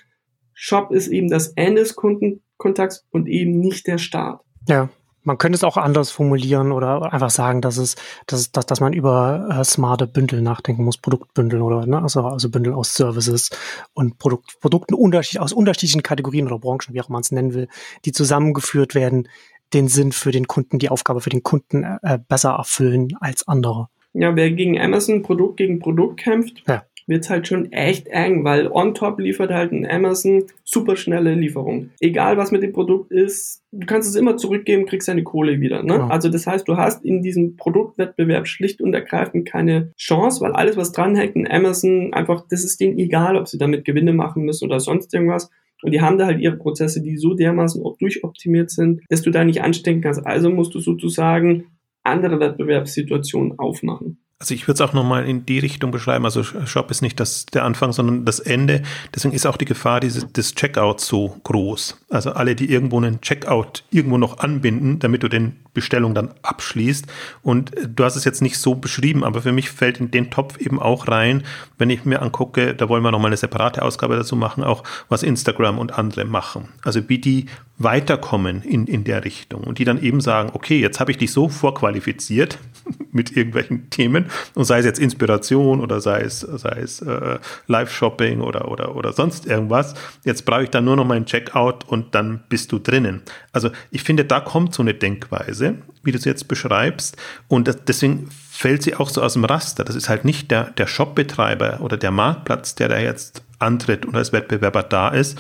Shop ist eben das Ende des Kundenkontakts und eben nicht der Start. Ja, man könnte es auch anders formulieren oder einfach sagen, dass es, dass, dass, dass man über äh, smarte Bündel nachdenken muss, Produktbündel oder ne? also, also Bündel aus Services und Produkt, Produkten unterschied, aus unterschiedlichen Kategorien oder Branchen, wie auch man es nennen will, die zusammengeführt werden, den Sinn für den Kunden, die Aufgabe für den Kunden äh, besser erfüllen als andere. Ja, wer gegen Amazon Produkt gegen Produkt kämpft, ja wird es halt schon echt eng, weil on top liefert halt ein Amazon super schnelle Lieferung. Egal was mit dem Produkt ist, du kannst es immer zurückgeben, kriegst deine Kohle wieder. Ne? Ja. Also das heißt, du hast in diesem Produktwettbewerb schlicht und ergreifend keine Chance, weil alles, was dranhängt, in Amazon einfach, das ist denen egal, ob sie damit Gewinne machen müssen oder sonst irgendwas. Und die haben da halt ihre Prozesse, die so dermaßen durchoptimiert sind, dass du da nicht anstecken kannst. Also musst du sozusagen andere Wettbewerbssituationen aufmachen. Also ich würde es auch nochmal in die Richtung beschreiben. Also Shop ist nicht das, der Anfang, sondern das Ende. Deswegen ist auch die Gefahr dieses, des Checkouts so groß. Also alle, die irgendwo einen Checkout irgendwo noch anbinden, damit du den Bestellung dann abschließt. Und äh, du hast es jetzt nicht so beschrieben, aber für mich fällt in den Topf eben auch rein, wenn ich mir angucke, da wollen wir nochmal eine separate Ausgabe dazu machen, auch was Instagram und andere machen. Also wie die weiterkommen in, in der Richtung und die dann eben sagen, okay, jetzt habe ich dich so vorqualifiziert (laughs) mit irgendwelchen Themen und sei es jetzt Inspiration oder sei es, sei es äh, Live-Shopping oder, oder, oder sonst irgendwas, jetzt brauche ich dann nur noch meinen Checkout und dann bist du drinnen. Also ich finde, da kommt so eine Denkweise, wie du es jetzt beschreibst und das, deswegen fällt sie auch so aus dem Raster. Das ist halt nicht der, der Shopbetreiber oder der Marktplatz, der da jetzt antritt und als Wettbewerber da ist,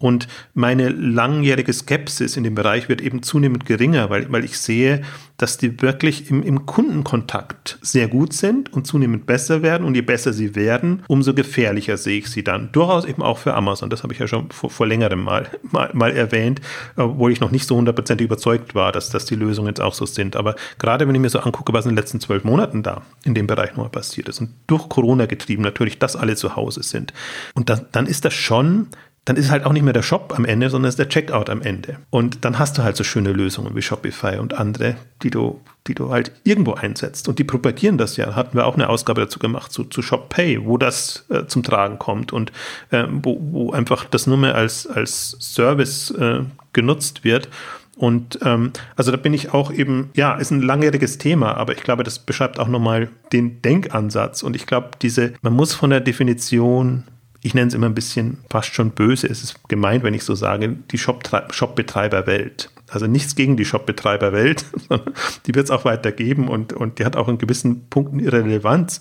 und meine langjährige Skepsis in dem Bereich wird eben zunehmend geringer, weil, weil ich sehe, dass die wirklich im, im Kundenkontakt sehr gut sind und zunehmend besser werden. Und je besser sie werden, umso gefährlicher sehe ich sie dann. Durchaus eben auch für Amazon. Das habe ich ja schon vor, vor längerem mal, (laughs) mal, mal erwähnt, obwohl ich noch nicht so hundertprozentig überzeugt war, dass, dass die Lösungen jetzt auch so sind. Aber gerade wenn ich mir so angucke, was in den letzten zwölf Monaten da in dem Bereich nochmal passiert ist und durch Corona getrieben natürlich, dass alle zu Hause sind. Und dann, dann ist das schon dann ist halt auch nicht mehr der Shop am Ende, sondern ist der Checkout am Ende. Und dann hast du halt so schöne Lösungen wie Shopify und andere, die du, die du halt irgendwo einsetzt. Und die propagieren das ja. Hatten wir auch eine Ausgabe dazu gemacht, zu, zu ShopPay, wo das äh, zum Tragen kommt und äh, wo, wo einfach das nur mehr als, als Service äh, genutzt wird. Und ähm, also da bin ich auch eben, ja, ist ein langjähriges Thema, aber ich glaube, das beschreibt auch nochmal den Denkansatz. Und ich glaube, diese, man muss von der Definition ich nenne es immer ein bisschen fast schon böse, es ist gemeint, wenn ich so sage, die Shop-Betreiber-Welt. Also nichts gegen die Shop-Betreiber-Welt, (laughs) die wird es auch weiter geben und, und die hat auch in gewissen Punkten ihre Relevanz.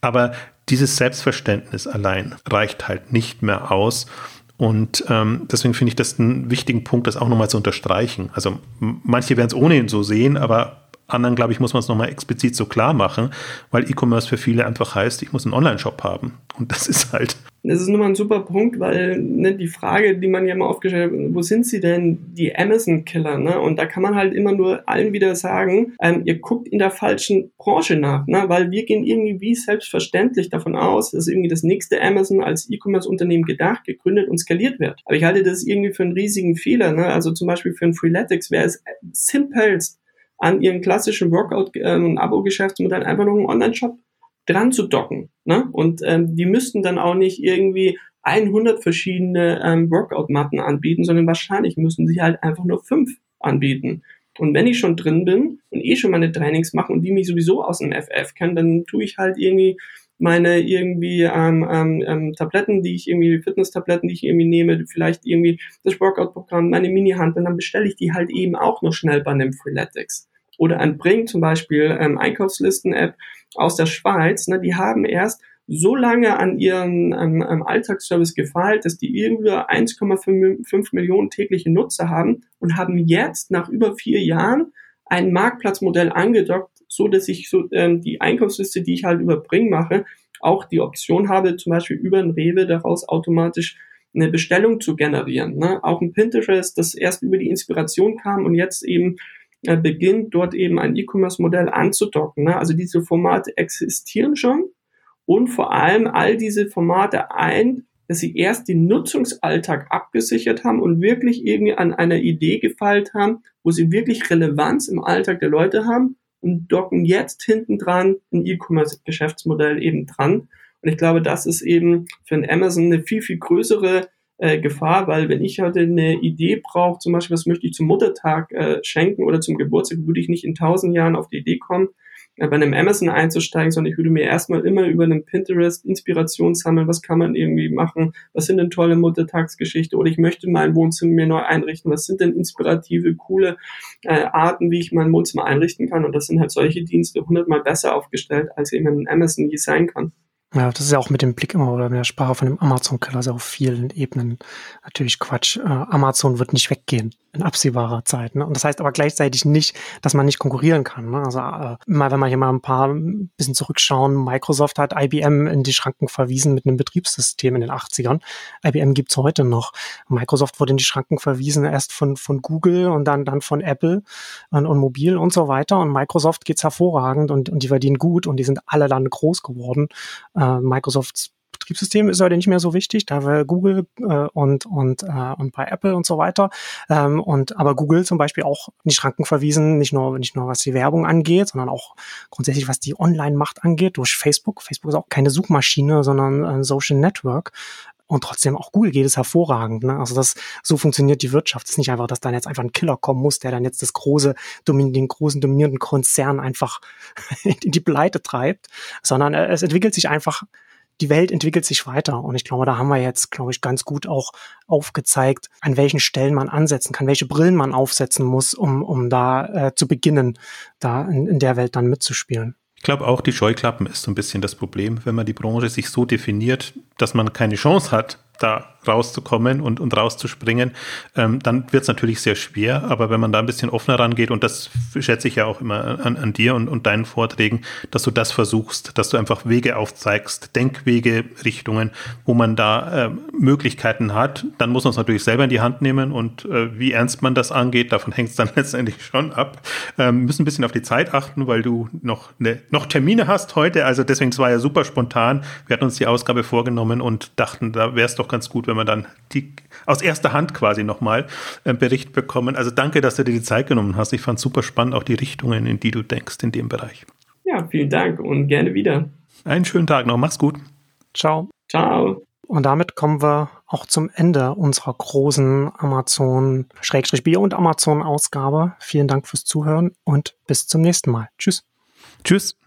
Aber dieses Selbstverständnis allein reicht halt nicht mehr aus. Und ähm, deswegen finde ich das einen wichtigen Punkt, das auch nochmal zu unterstreichen. Also manche werden es ohnehin so sehen, aber anderen, glaube ich, muss man es nochmal explizit so klar machen, weil E-Commerce für viele einfach heißt, ich muss einen Online-Shop haben. Und das ist halt. Das ist nochmal ein super Punkt, weil ne, die Frage, die man ja mal aufgestellt hat, wo sind sie denn, die Amazon-Killer? Ne? Und da kann man halt immer nur allen wieder sagen, ähm, ihr guckt in der falschen Branche nach, ne? weil wir gehen irgendwie wie selbstverständlich davon aus, dass irgendwie das nächste Amazon als E-Commerce-Unternehmen gedacht, gegründet und skaliert wird. Aber ich halte das irgendwie für einen riesigen Fehler. Ne? Also zum Beispiel für ein Freeletics wäre es simpelst, an ihren klassischen Workout- ähm, und Abo-Geschäftsmodell einfach noch einen Online-Shop dran zu docken. Ne? Und ähm, die müssten dann auch nicht irgendwie 100 verschiedene ähm, Workout-Matten anbieten, sondern wahrscheinlich müssen sie halt einfach nur fünf anbieten. Und wenn ich schon drin bin und eh schon meine Trainings mache und die mich sowieso aus dem FF kennen, dann tue ich halt irgendwie meine irgendwie ähm, ähm, ähm, Tabletten, die ich irgendwie, Fitness-Tabletten, die ich irgendwie nehme, vielleicht irgendwie das Workout-Programm, meine Mini-Handel, dann bestelle ich die halt eben auch noch schnell bei einem Freeletics. Oder ein Bring zum Beispiel, ähm, Einkaufslisten-App aus der Schweiz, ne, die haben erst so lange an ihren ähm, ähm Alltagsservice gefeilt, dass die irgendwie 1,5 Millionen tägliche Nutzer haben und haben jetzt nach über vier Jahren ein Marktplatzmodell angedockt, so dass ich so ähm, die Einkaufsliste, die ich halt überbringen mache, auch die Option habe, zum Beispiel über ein Rewe daraus automatisch eine Bestellung zu generieren. Ne? Auch ein Pinterest, das erst über die Inspiration kam und jetzt eben äh, beginnt, dort eben ein E-Commerce-Modell anzudocken. Ne? Also diese Formate existieren schon und vor allem all diese Formate ein, dass sie erst den Nutzungsalltag abgesichert haben und wirklich irgendwie an einer Idee gefeilt haben, wo sie wirklich Relevanz im Alltag der Leute haben und docken jetzt hinten dran ein E-Commerce-Geschäftsmodell eben dran. Und ich glaube, das ist eben für ein Amazon eine viel, viel größere äh, Gefahr, weil wenn ich heute eine Idee brauche, zum Beispiel, was möchte ich zum Muttertag äh, schenken oder zum Geburtstag, würde ich nicht in tausend Jahren auf die Idee kommen, äh, bei einem Amazon einzusteigen, sondern ich würde mir erstmal immer über einen Pinterest Inspiration sammeln, was kann man irgendwie machen, was sind denn tolle Muttertagsgeschichte oder ich möchte mein Wohnzimmer mir neu einrichten, was sind denn inspirative, coole äh, Arten, wie ich mein Wohnzimmer einrichten kann und das sind halt solche Dienste hundertmal besser aufgestellt, als eben ein Amazon je sein kann. Ja, das ist ja auch mit dem Blick immer oder mit der Sprache von dem Amazon-Killer sehr auf vielen Ebenen natürlich Quatsch. Äh, Amazon wird nicht weggehen in absehbarer Zeit. Ne? Und das heißt aber gleichzeitig nicht, dass man nicht konkurrieren kann. Ne? Also äh, mal, wenn wir hier mal ein paar ein bisschen zurückschauen, Microsoft hat IBM in die Schranken verwiesen mit einem Betriebssystem in den 80ern. IBM gibt's heute noch. Microsoft wurde in die Schranken verwiesen, erst von, von Google und dann, dann von Apple und, und Mobil und so weiter. Und Microsoft geht's hervorragend und, und die verdienen gut und die sind alle dann groß geworden äh, Microsofts Betriebssystem ist heute nicht mehr so wichtig, da war Google äh, und und äh, und bei Apple und so weiter. Ähm, und aber Google zum Beispiel auch in die Schranken verwiesen, nicht nur nicht nur was die Werbung angeht, sondern auch grundsätzlich was die Online-Macht angeht durch Facebook. Facebook ist auch keine Suchmaschine, sondern ein Social Network. Und trotzdem auch Google geht es hervorragend. Ne? Also das so funktioniert die Wirtschaft. Es ist nicht einfach, dass dann jetzt einfach ein Killer kommen muss, der dann jetzt das große, den großen dominierenden Konzern einfach (laughs) in die Pleite treibt, sondern äh, es entwickelt sich einfach die Welt entwickelt sich weiter. Und ich glaube, da haben wir jetzt, glaube ich, ganz gut auch aufgezeigt, an welchen Stellen man ansetzen kann, welche Brillen man aufsetzen muss, um, um da äh, zu beginnen, da in, in der Welt dann mitzuspielen. Ich glaube auch, die Scheuklappen ist so ein bisschen das Problem, wenn man die Branche sich so definiert, dass man keine Chance hat, da rauszukommen und, und rauszuspringen, ähm, dann wird es natürlich sehr schwer. Aber wenn man da ein bisschen offener rangeht, und das schätze ich ja auch immer an, an dir und, und deinen Vorträgen, dass du das versuchst, dass du einfach Wege aufzeigst, Denkwege, Richtungen, wo man da äh, Möglichkeiten hat, dann muss man es natürlich selber in die Hand nehmen und äh, wie ernst man das angeht, davon hängt es dann (laughs) letztendlich schon ab. Ähm, müssen ein bisschen auf die Zeit achten, weil du noch, ne, noch Termine hast heute. Also deswegen, es war ja super spontan. Wir hatten uns die Ausgabe vorgenommen und dachten, da wäre es doch ganz gut, wenn wir dann die aus erster Hand quasi nochmal äh, Bericht bekommen. Also danke, dass du dir die Zeit genommen hast. Ich fand super spannend auch die Richtungen, in die du denkst in dem Bereich. Ja, vielen Dank und gerne wieder. Einen schönen Tag noch. Mach's gut. Ciao. Ciao. Und damit kommen wir auch zum Ende unserer großen Amazon-Bio und Amazon-Ausgabe. Vielen Dank fürs Zuhören und bis zum nächsten Mal. Tschüss. Tschüss.